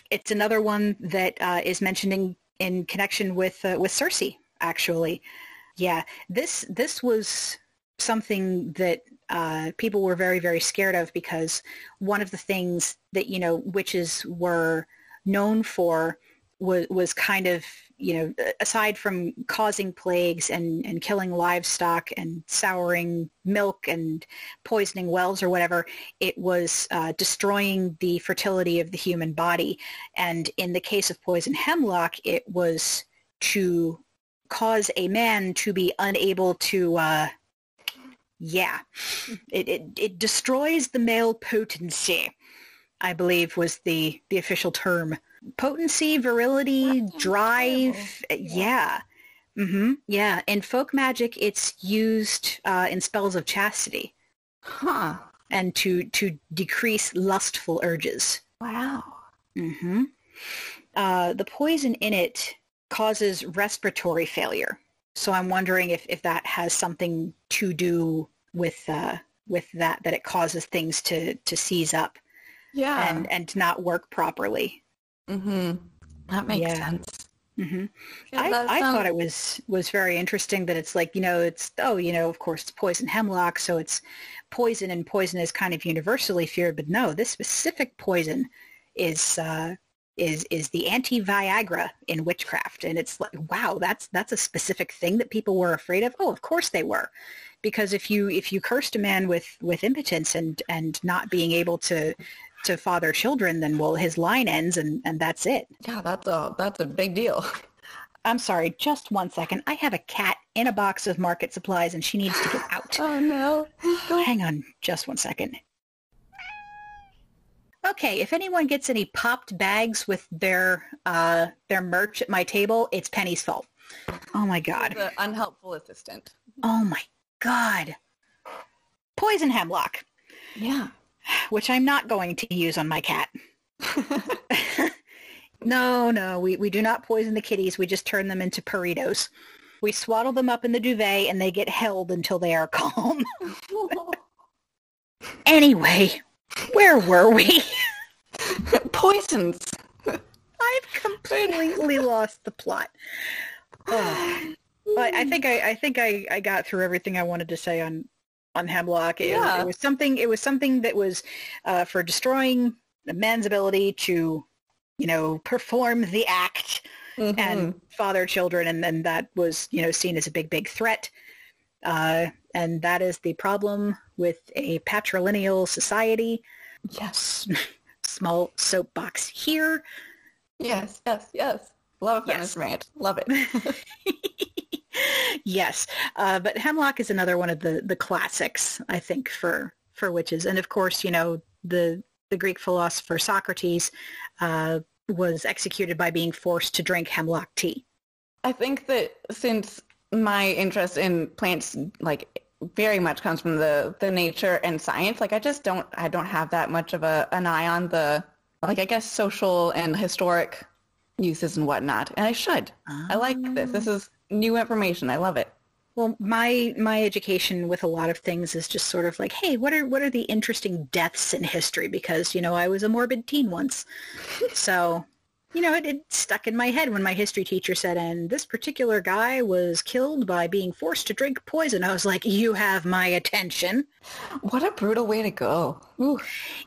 It's another one that uh, is mentioned in, in connection with uh, with Circe, actually. Yeah, this this was something that uh, people were very very scared of because one of the things that you know witches were known for was was kind of you know aside from causing plagues and and killing livestock and souring milk and poisoning wells or whatever it was uh, destroying the fertility of the human body. And in the case of poison hemlock it was to cause a man to be unable to uh, yeah it, it it destroys the male potency i believe was the the official term potency, virility, drive. Yeah. Mm-hmm. Yeah. In folk magic, it's used uh, in spells of chastity. Huh. And to to decrease lustful urges. Wow. Mm-hmm. Uh, the poison in it causes respiratory failure. So I'm wondering if, if that has something to do with uh, with that that it causes things to to seize up Yeah. and and not work properly. mm-hmm. That makes Yeah. sense. hmm Yeah, I, that I thought it was was very interesting that it's like you know it's oh you know of course it's poison hemlock so it's poison and poison is kind of universally feared but no this specific poison is uh, is is the anti Viagra in witchcraft and it's like wow that's that's a specific thing that people were afraid of oh of course they were because if you if you cursed a man with with impotence and and not being able to to father children then well his line ends and and that's it Yeah, that's a that's a big deal. I'm sorry, just one second. I have a cat in a box of market supplies and she needs to get out. Oh no. Hang on just one second. Okay, if anyone gets any popped bags with their uh, their merch at my table, it's Penny's fault. Oh my god. The unhelpful assistant. Oh my god. Poison hemlock, Yeah. which I'm not going to use on my cat. no, no, we, we do not poison the kitties. We just turn them into burritos. We swaddle them up in the duvet and they get held until they are calm. anyway, where were we? Poisons. I've completely lost the plot. Oh. But I think I, I think I, I got through everything I wanted to say on on Hemlock. It, Yeah. it was something it was something that was uh, for destroying a man's ability to, you know, perform the act Mm-hmm. and father children and then that was, you know, seen as a big, big threat. Uh, and that is the problem with a patrilineal society. yes. Small soapbox here. Yes, yes, yes. Love Yes. feminist rant. Love it. yes, uh, but Hemlock is another one of the the classics, I think, for for witches. And of course, you know the the Greek philosopher Socrates uh, was executed by being forced to drink hemlock tea. I think that since my interest in plants like very much comes from the the nature and science, like I just don't I don't have that much of a an eye on the like I guess social and historic uses and whatnot. And I should. I like this. This is new information. I love it. Well, my my education with a lot of things is just sort of like, hey, what are what are the interesting deaths in history? Because you know I was a morbid teen once, so you know it, it stuck in my head when my history teacher said, and this particular guy was killed by being forced to drink poison. I was like, you have my attention. What a brutal way to go. Ooh.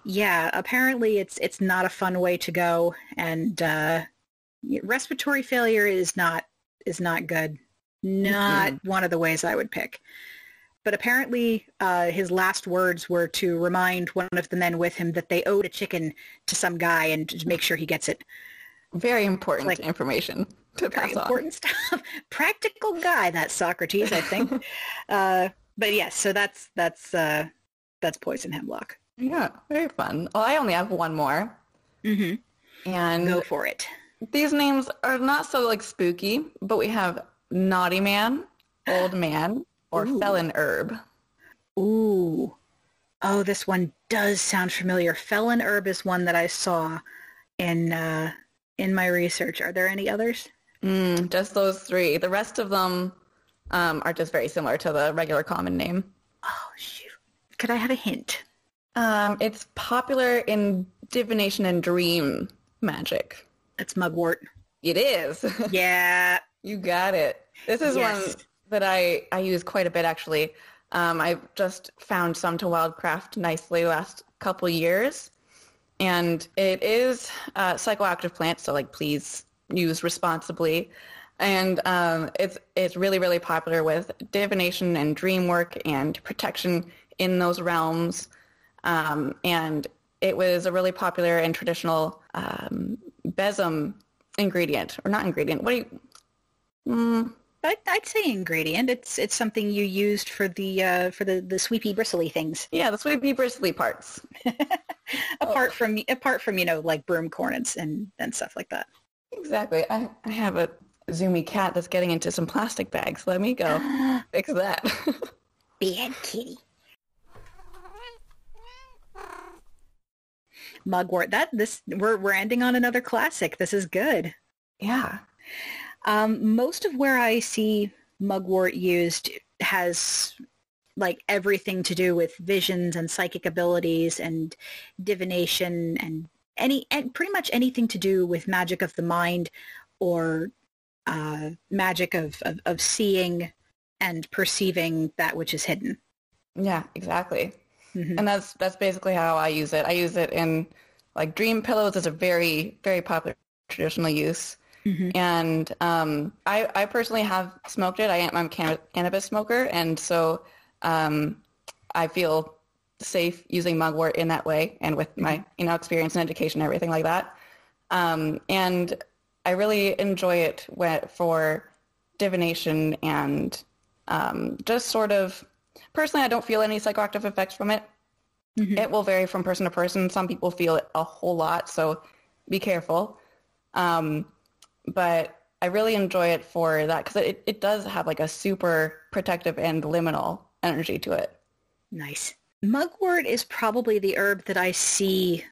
Yeah, apparently it's it's not a fun way to go, and uh, respiratory failure is not is not good. Not one of the ways I would pick. But apparently, uh, his last words were to remind one of the men with him that they owed a chicken to some guy and to make sure he gets it. Very important Like- information to pass on. important stuff. Practical guy, that Socrates, I think. uh, but yes, so that's that's uh, that's poison hemlock. Yeah, very fun. Well, I only have one more. Mm-hmm. And Go for it. These names are not so like spooky, but we have Naughty Man, Old Man, or Ooh. Felon Herb. Ooh. Oh, this one does sound familiar. Felon herb is one that I saw in uh, in my research. Are there any others? Mm, just those three. The rest of them um, are just very similar to the regular common name. Oh shoot. Could I have a hint? Um, it's popular in divination and dream magic. It's mugwort. It is. Yeah. you got it. This is Yes. one that I, I use quite a bit actually. Um, I've just found some to wildcraft nicely last couple years. And it is a psychoactive plant, so like please use responsibly. And um, it's it's really really popular with divination and dream work and protection in those realms. Um, and it was a really popular and traditional um, besom ingredient, or not ingredient. What do you? Mm. I'd, I'd, say ingredient. It's it's something you used for the uh, for the the sweepy bristly things. Yeah, the sweepy bristly parts. apart oh. from apart from you know like broom cornets and and stuff like that. Exactly. I, I have a zoomy cat that's getting into some plastic bags. Let me go fix that. Bad kitty. Mugwort. That this we're we're ending on another classic. This is good. Yeah. Um, most of where I see mugwort used has like everything to do with visions and psychic abilities and divination and any and pretty much anything to do with magic of the mind or uh, magic of, of, of seeing and perceiving that which is hidden. Yeah, exactly. Mm-hmm. And that's that's basically how I use it. I use it in like dream pillows is a very very popular traditional use. Mm-hmm. And um, I, I personally have smoked it. I am I'm a cannabis smoker, and so um, I feel safe using mugwort in that way, and with my you know experience and education, and everything like that. Um, and I really enjoy it for divination and um, just sort of personally, I don't feel any psychoactive effects from it. Mm-hmm. It will vary from person to person. Some people feel it a whole lot, so be careful. Um, but I really enjoy it for that because it, it does have like a super protective and liminal energy to it. Nice. Mugwort is probably the herb that I see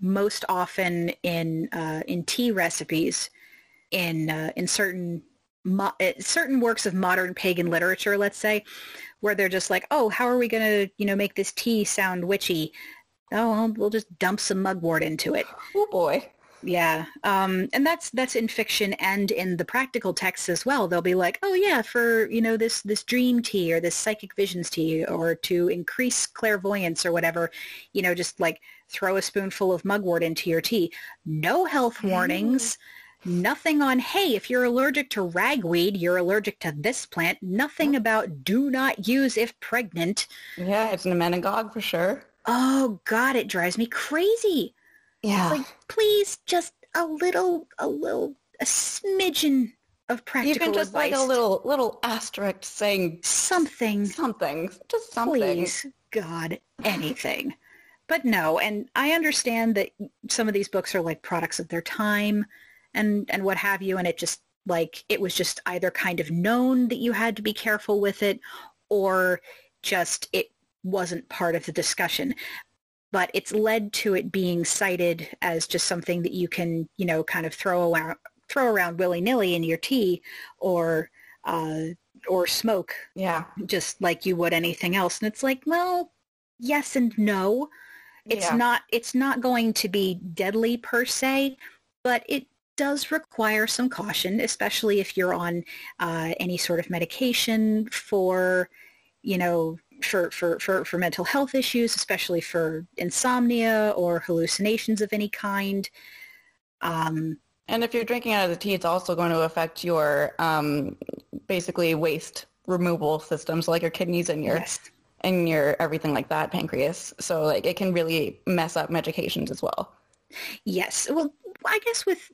most often in uh, in tea recipes in uh, in certain mo- eh, certain works of modern pagan literature, let's say, where they're just like, oh, how are we going to you know make this tea sound witchy? Oh, we'll just dump some mugwort into it. Oh boy. Yeah, um, and that's that's in fiction and in the practical texts as well. They'll be like, oh yeah, for you know this this dream tea or this psychic visions tea, or to increase clairvoyance or whatever, you know, just like throw a spoonful of mugwort into your tea. No health warnings. Nothing on, hey, if you're allergic to ragweed, you're allergic to this plant. Nothing about do not use if pregnant. Yeah, it's an emmenagogue for sure. Oh, God, it drives me crazy. Yeah. Like, please, just a little, a little, a smidgen of practical Even just advice. like a little, little asterisk saying something, something, just something. Please, God, anything. but no, and I understand that some of these books are like products of their time, and and what have you, and it just like it was just either kind of known that you had to be careful with it, or just it wasn't part of the discussion but it's led to it being cited as just something that you can, you know, kind of throw around, throw around willy-nilly in your tea or, uh, or smoke. Yeah. Just like you would anything else. And it's like, well, yes and no. It's yeah. not, it's not going to be deadly per se, but it does require some caution, especially if you're on uh, any sort of medication for, you know, for, for, for, for mental health issues, especially for insomnia or hallucinations of any kind. Um, and if you're drinking out of the tea, it's also going to affect your um, basically waste removal systems, like your kidneys and your yes. and your everything like that, pancreas. So like it can really mess up medications as well. Yes. Well, I guess with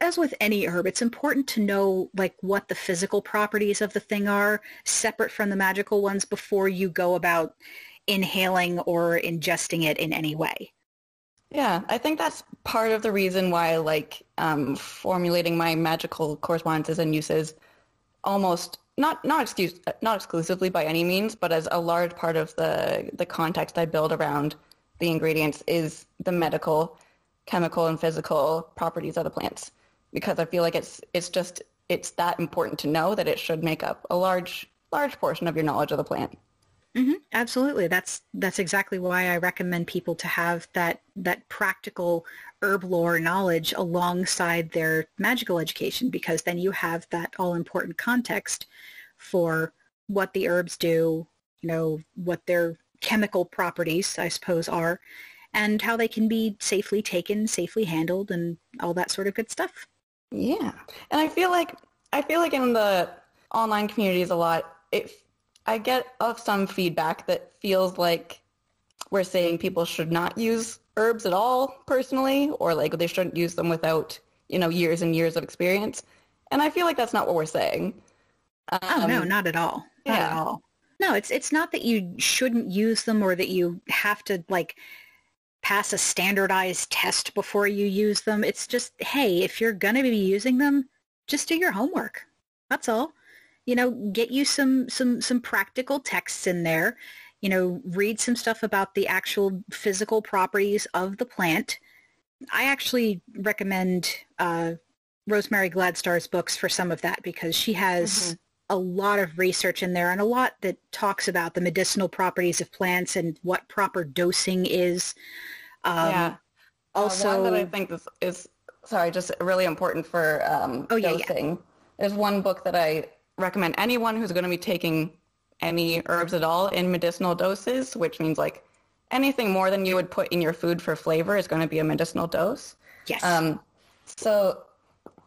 as with any herb, it's important to know like what the physical properties of the thing are separate from the magical ones before you go about inhaling or ingesting it in any way. Yeah, I think that's part of the reason why like um, formulating my magical correspondences and uses almost not not excuse not exclusively by any means, but as a large part of the the context I build around the ingredients is the medical, chemical, and physical properties of the plants because I feel like it's it's just it's that important to know that it should make up a large large portion of your knowledge of the plant. Mm-hmm. Absolutely, that's that's exactly why I recommend people to have that that practical herb lore knowledge alongside their magical education because then you have that all important context for what the herbs do, you know, what their chemical properties, I suppose, are, and how they can be safely taken, safely handled, and all that sort of good stuff. Yeah. And I feel like I feel like in the online communities a lot, it I get of some feedback that feels like we're saying people should not use herbs at all personally or like they shouldn't use them without, you know, years and years of experience. And I feel like that's not what we're saying. Um, oh no, um, not at all. Not yeah. at all. No, it's it's not that you shouldn't use them or that you have to like pass a standardized test before you use them. It's just, hey, if you're going to be using them, just do your homework. That's all. You know, get you some some some practical texts in there. You know, read some stuff about the actual physical properties of the plant. I actually recommend uh, Rosemary Gladstar's books for some of that because she has mm-hmm. a lot of research in there and a lot that talks about the medicinal properties of plants and what proper dosing is. Um, yeah. Also, uh, one that I think is, is sorry, just really important for um, oh, yeah, dosing. Yeah. There's one book that I recommend anyone who's going to be taking any herbs at all in medicinal doses, which means like anything more than you would put in your food for flavor is going to be a medicinal dose. Yes. Um, so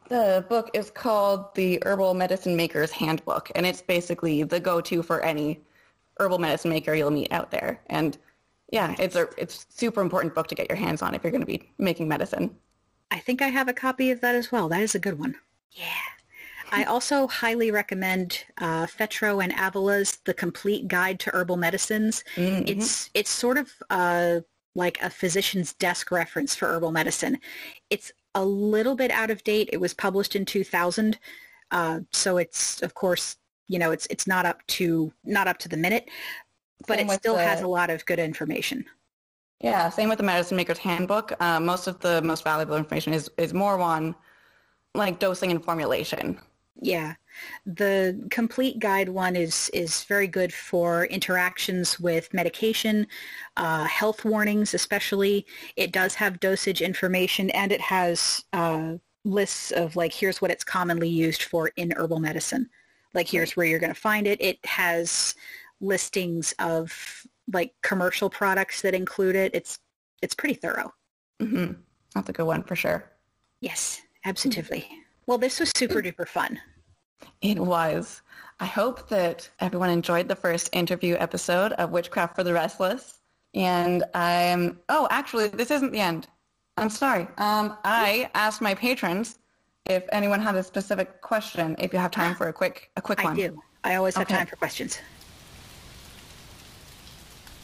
the book is called The Herbal Medicine Maker's Handbook, and it's basically the go-to for any herbal medicine maker you'll meet out there. And yeah, it's a it's super important book to get your hands on if you're going to be making medicine. I think I have a copy of that as well. That is a good one. Yeah. I also highly recommend uh, Fetrow and Avila's The Complete Guide to Herbal Medicines. Mm-hmm. It's it's sort of uh, like a physician's desk reference for herbal medicine. It's a little bit out of date. It was published in 2000, uh, so it's of course you know it's it's not up to not up to the minute, but same it still the, has a lot of good information. Yeah, same with the Medicine Maker's Handbook. Uh, most of the most valuable information is is more on like dosing and formulation. Yeah. The complete guide one is is very good for interactions with medication, uh, health warnings especially. It does have dosage information and it has uh, lists of like here's what it's commonly used for in herbal medicine. Like here's where you're going to find it. It has listings of like commercial products that include it. It's it's pretty thorough. Mm-hmm. That's a good one for sure. Yes, absolutely. Well, this was super duper fun. It was. I hope that everyone enjoyed the first interview episode of Witchcraft for the Restless. And I'm, oh, actually, this isn't the end. I'm sorry. Um, I asked my patrons if anyone had a specific question, if you have time for a quick, a quick I one. I do. I always have okay. time for questions.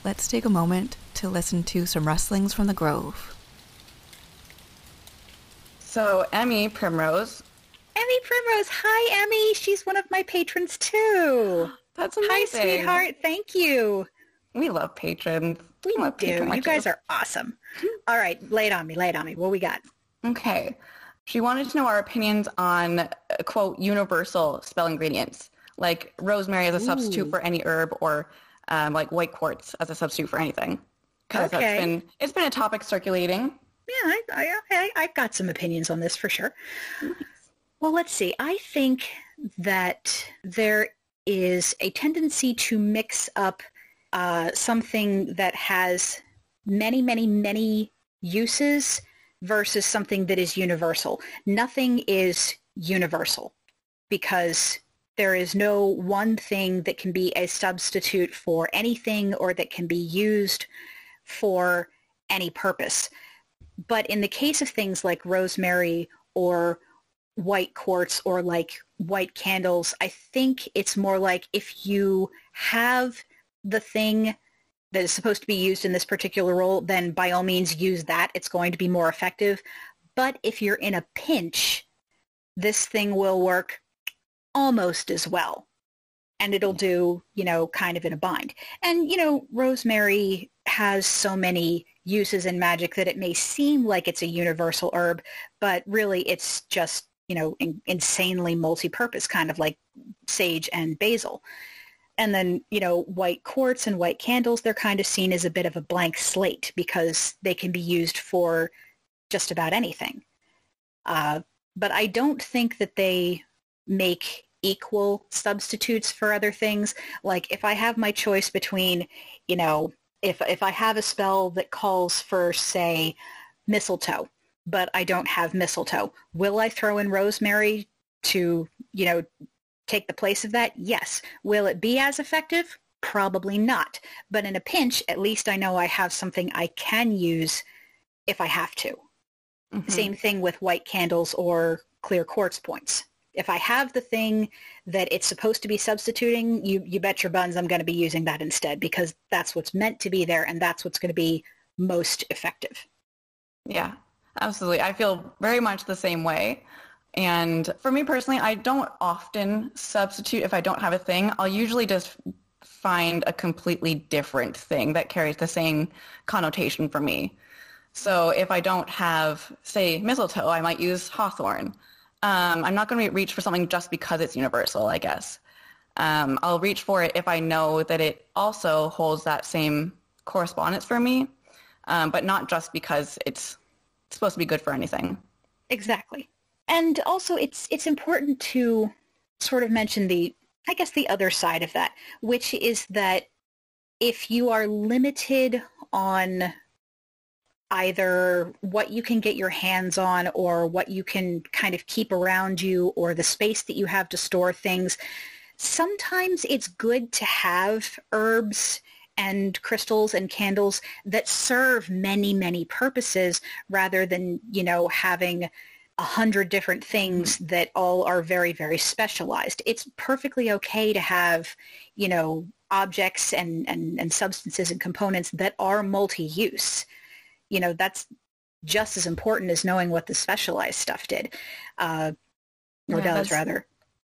Let's take a moment to listen to some rustlings from the grove. So, Emmy Primrose Emmy Primrose. Hi, Emmy. She's one of my patrons too. That's amazing. Hi, sweetheart. Thank you. We love patrons. We, love do. you guys are awesome. All right, lay it on me. Lay it on me. What we got? Okay. She wanted to know our opinions on uh, quote universal spell ingredients, like rosemary as a Ooh. substitute for any herb, or um, like white quartz as a substitute for anything. Because okay. that's been it's been a topic circulating. Yeah, I, I, I, I got some opinions on this for sure. Well, let's see. I think that there is a tendency to mix up uh, something that has many, many, many uses versus something that is universal. Nothing is universal because there is no one thing that can be a substitute for anything or that can be used for any purpose. But in the case of things like rosemary or white quartz or like white candles. I think it's more like if you have the thing that is supposed to be used in this particular role, then by all means use that. It's going to be more effective. But if you're in a pinch, this thing will work almost as well. And it'll do, you know, kind of in a bind. And, you know, rosemary has so many uses in magic that it may seem like it's a universal herb, but really it's just you know, in, insanely multi-purpose, kind of like sage and basil. And then, you know, white quartz and white candles, they're kind of seen as a bit of a blank slate because they can be used for just about anything. Uh, but I don't think that they make equal substitutes for other things. Like if I have my choice between, you know, if, if I have a spell that calls for, say, mistletoe, but I don't have mistletoe. Will I throw in rosemary to, you know, take the place of that? Yes. Will it be as effective? Probably not. But in a pinch, at least I know I have something I can use if I have to. Mhm. Same thing with white candles or clear quartz points. If I have the thing that it's supposed to be substituting, you, you bet your buns I'm going to be using that instead because that's what's meant to be there and that's what's going to be most effective. Yeah, absolutely. I feel very much the same way. And for me personally, I don't often substitute if I don't have a thing. I'll usually just find a completely different thing that carries the same connotation for me. So if I don't have, say, mistletoe, I might use hawthorn. Um, I'm not going to reach for something just because it's universal, I guess. Um, I'll reach for it if I know that it also holds that same correspondence for me, um, but not just because it's supposed to be good for anything. Exactly. And also it's it's important to sort of mention the I guess the other side of that, which is that if you are limited on either what you can get your hands on or what you can kind of keep around you or the space that you have to store things, sometimes it's good to have herbs and crystals and candles that serve many, many purposes rather than, you know, having a hundred different things mm-hmm. that all are very, very specialized. It's perfectly okay to have, you know, objects and, and, and substances and components that are multi-use. You know, that's just as important as knowing what the specialized stuff did, uh, or Yeah, does rather.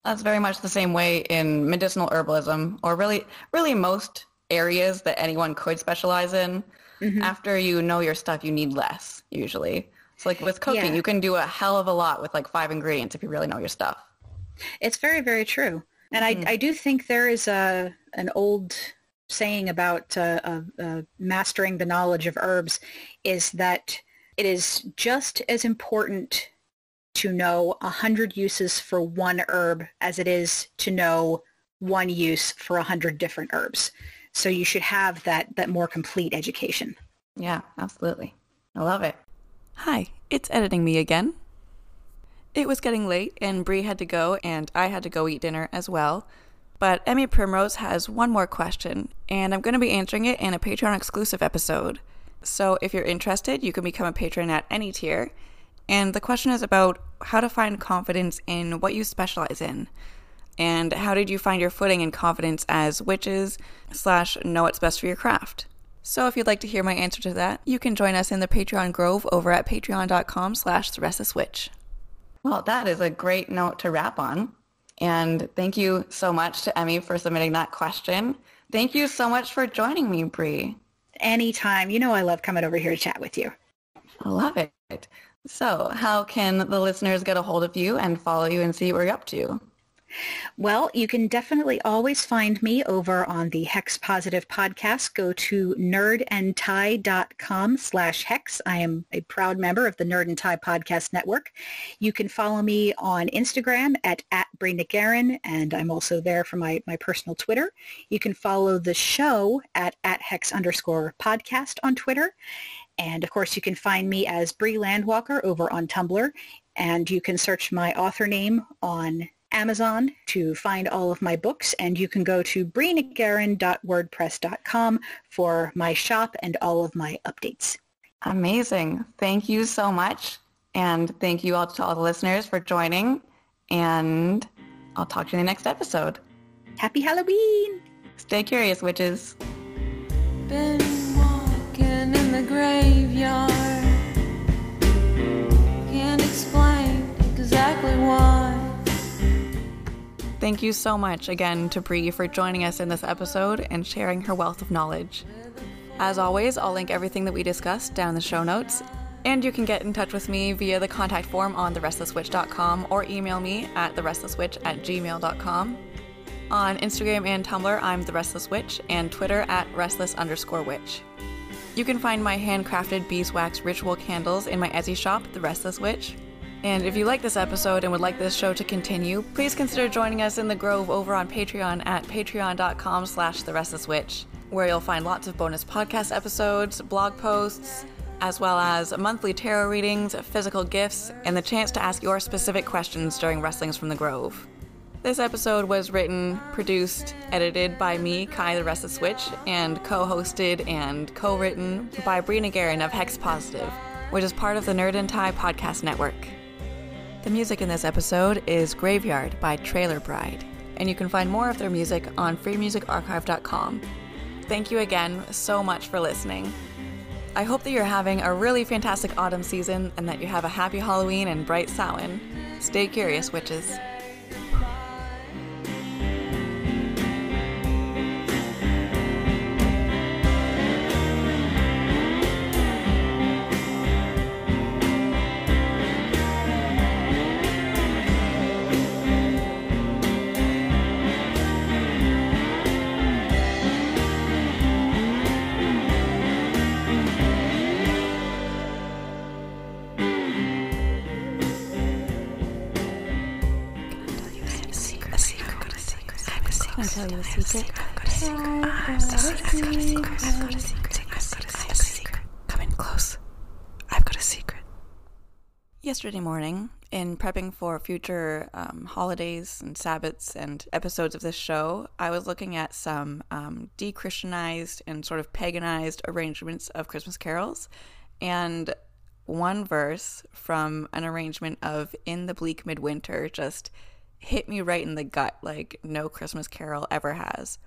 That's very much the same way in medicinal herbalism, or really, really most areas that anyone could specialize in. Mhm. After you know your stuff, you need less usually. So like with cooking, Yeah. you can do a hell of a lot with like five ingredients if you really know your stuff. It's very, very true. And Mhm. I, I do think there is a, an old saying about uh, uh, uh, mastering the knowledge of herbs is that it is just as important to know a hundred uses for one herb as it is to know one use for a hundred different herbs. So you should have that, that more complete education. Yeah, absolutely. I love it. Hi, it's editing me again. It was getting late and Bree had to go and I had to go eat dinner as well. But Emmy Primrose has one more question and I'm going to be answering it in a Patreon exclusive episode. So if you're interested, you can become a patron at any tier. And the question is about how to find confidence in what you specialize in. And how did you find your footing and confidence as witches slash know what's best for your craft? So if you'd like to hear my answer to that, you can join us in the Patreon Grove over at patreon.com slash the restless witch. Well, that is a great note to wrap on. And thank you so much to Emmy for submitting that question. Thank you so much for joining me, Bree. Anytime. You know I love coming over here to chat with you. I love it. So how can the listeners get a hold of you and follow you and see what you're up to? Well, you can definitely always find me over on the Hex Positive podcast. Go to nerdandtie.com slash hex. I am a proud member of the Nerd and Tie podcast network. You can follow me on Instagram at, at NicGarran, and I'm also there for my, my personal Twitter. You can follow the show at, at hex underscore podcast on Twitter. And of course, you can find me as Bree Landwalker over on Tumblr. And you can search my author name on Amazon to find all of my books. And you can go to breenicgarran.wordpress.com for my shop and all of my updates. Amazing. Thank you so much. And thank you all to all the listeners for joining. And I'll talk to you in the next episode. Happy Halloween! Stay curious, witches. Been Thank you so much again to Bree for joining us in this episode and sharing her wealth of knowledge. As always, I'll link everything that we discussed down in the show notes, and you can get in touch with me via the contact form on therestlesswitch.com or email me at therestlesswitch at gmail.com. On Instagram and Tumblr, I'm The Restless Witch, and Twitter at restless underscore witch. You can find my handcrafted beeswax ritual candles in my Etsy shop, The Restless Witch. And if you like this episode and would like this show to continue, please consider joining us in the Grove over on Patreon at patreon.com slash The Restless Witch, where you'll find lots of bonus podcast episodes, blog posts, as well as monthly tarot readings, physical gifts, and the chance to ask your specific questions during Rustlings from the Grove. This episode was written, produced, edited by me, Kai the Restless Witch, and co hosted and co written by Bree NicGarran of Hex Positive, which is part of the Nerd and Tie podcast network. The music in this episode is Graveyard by Trailer Bride, and you can find more of their music on freemusicarchive.com. Thank you again so much for listening. I hope that you're having a really fantastic autumn season and that you have a happy Halloween and bright Samhain. Stay curious, witches. Tell you a secret? Come in close. I've got a secret. Yesterday morning, in prepping for future um, holidays and Sabbats and episodes of this show, I was looking at some um, de Christianized and sort of paganized arrangements of Christmas carols. And one verse from an arrangement of In the Bleak Midwinter just hit me right in the gut like no Christmas carol ever has.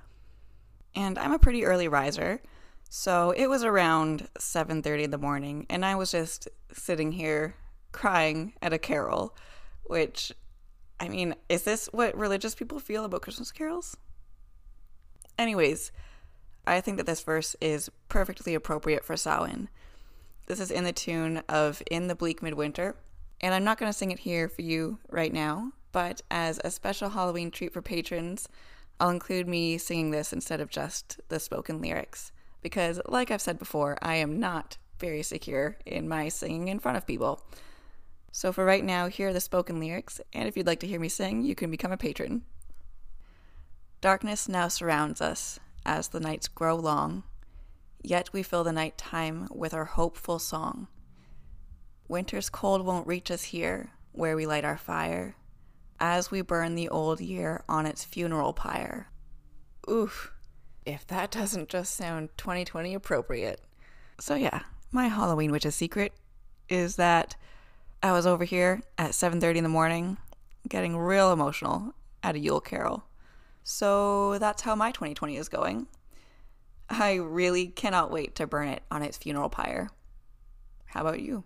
And I'm a pretty early riser, so it was around 7:30 in the morning and I was just sitting here crying at a carol, which I mean, is this what religious people feel about Christmas carols? Anyways, I think that this verse is perfectly appropriate for Samhain. This is in the tune of In the Bleak Midwinter, and I'm not going to sing it here for you right now, but as a special Halloween treat for patrons, I'll include me singing this instead of just the spoken lyrics. Because, like I've said before, I am not very secure in my singing in front of people. So, for right now, here are the spoken lyrics, and if you'd like to hear me sing, you can become a patron. Darkness now surrounds us as the nights grow long, yet we fill the night time with our hopeful song. Winter's cold won't reach us here, where we light our fire as we burn the old year on its funeral pyre. Oof, if that doesn't just sound 2020 appropriate. So yeah, my Halloween witch's secret is that I was over here at 7:30 in the morning getting real emotional at a Yule Carol. So that's how my 2020 is going. I really cannot wait to burn it on its funeral pyre. How about you?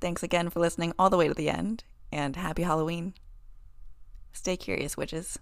Thanks again for listening all the way to the end and happy Halloween. Stay curious, witches.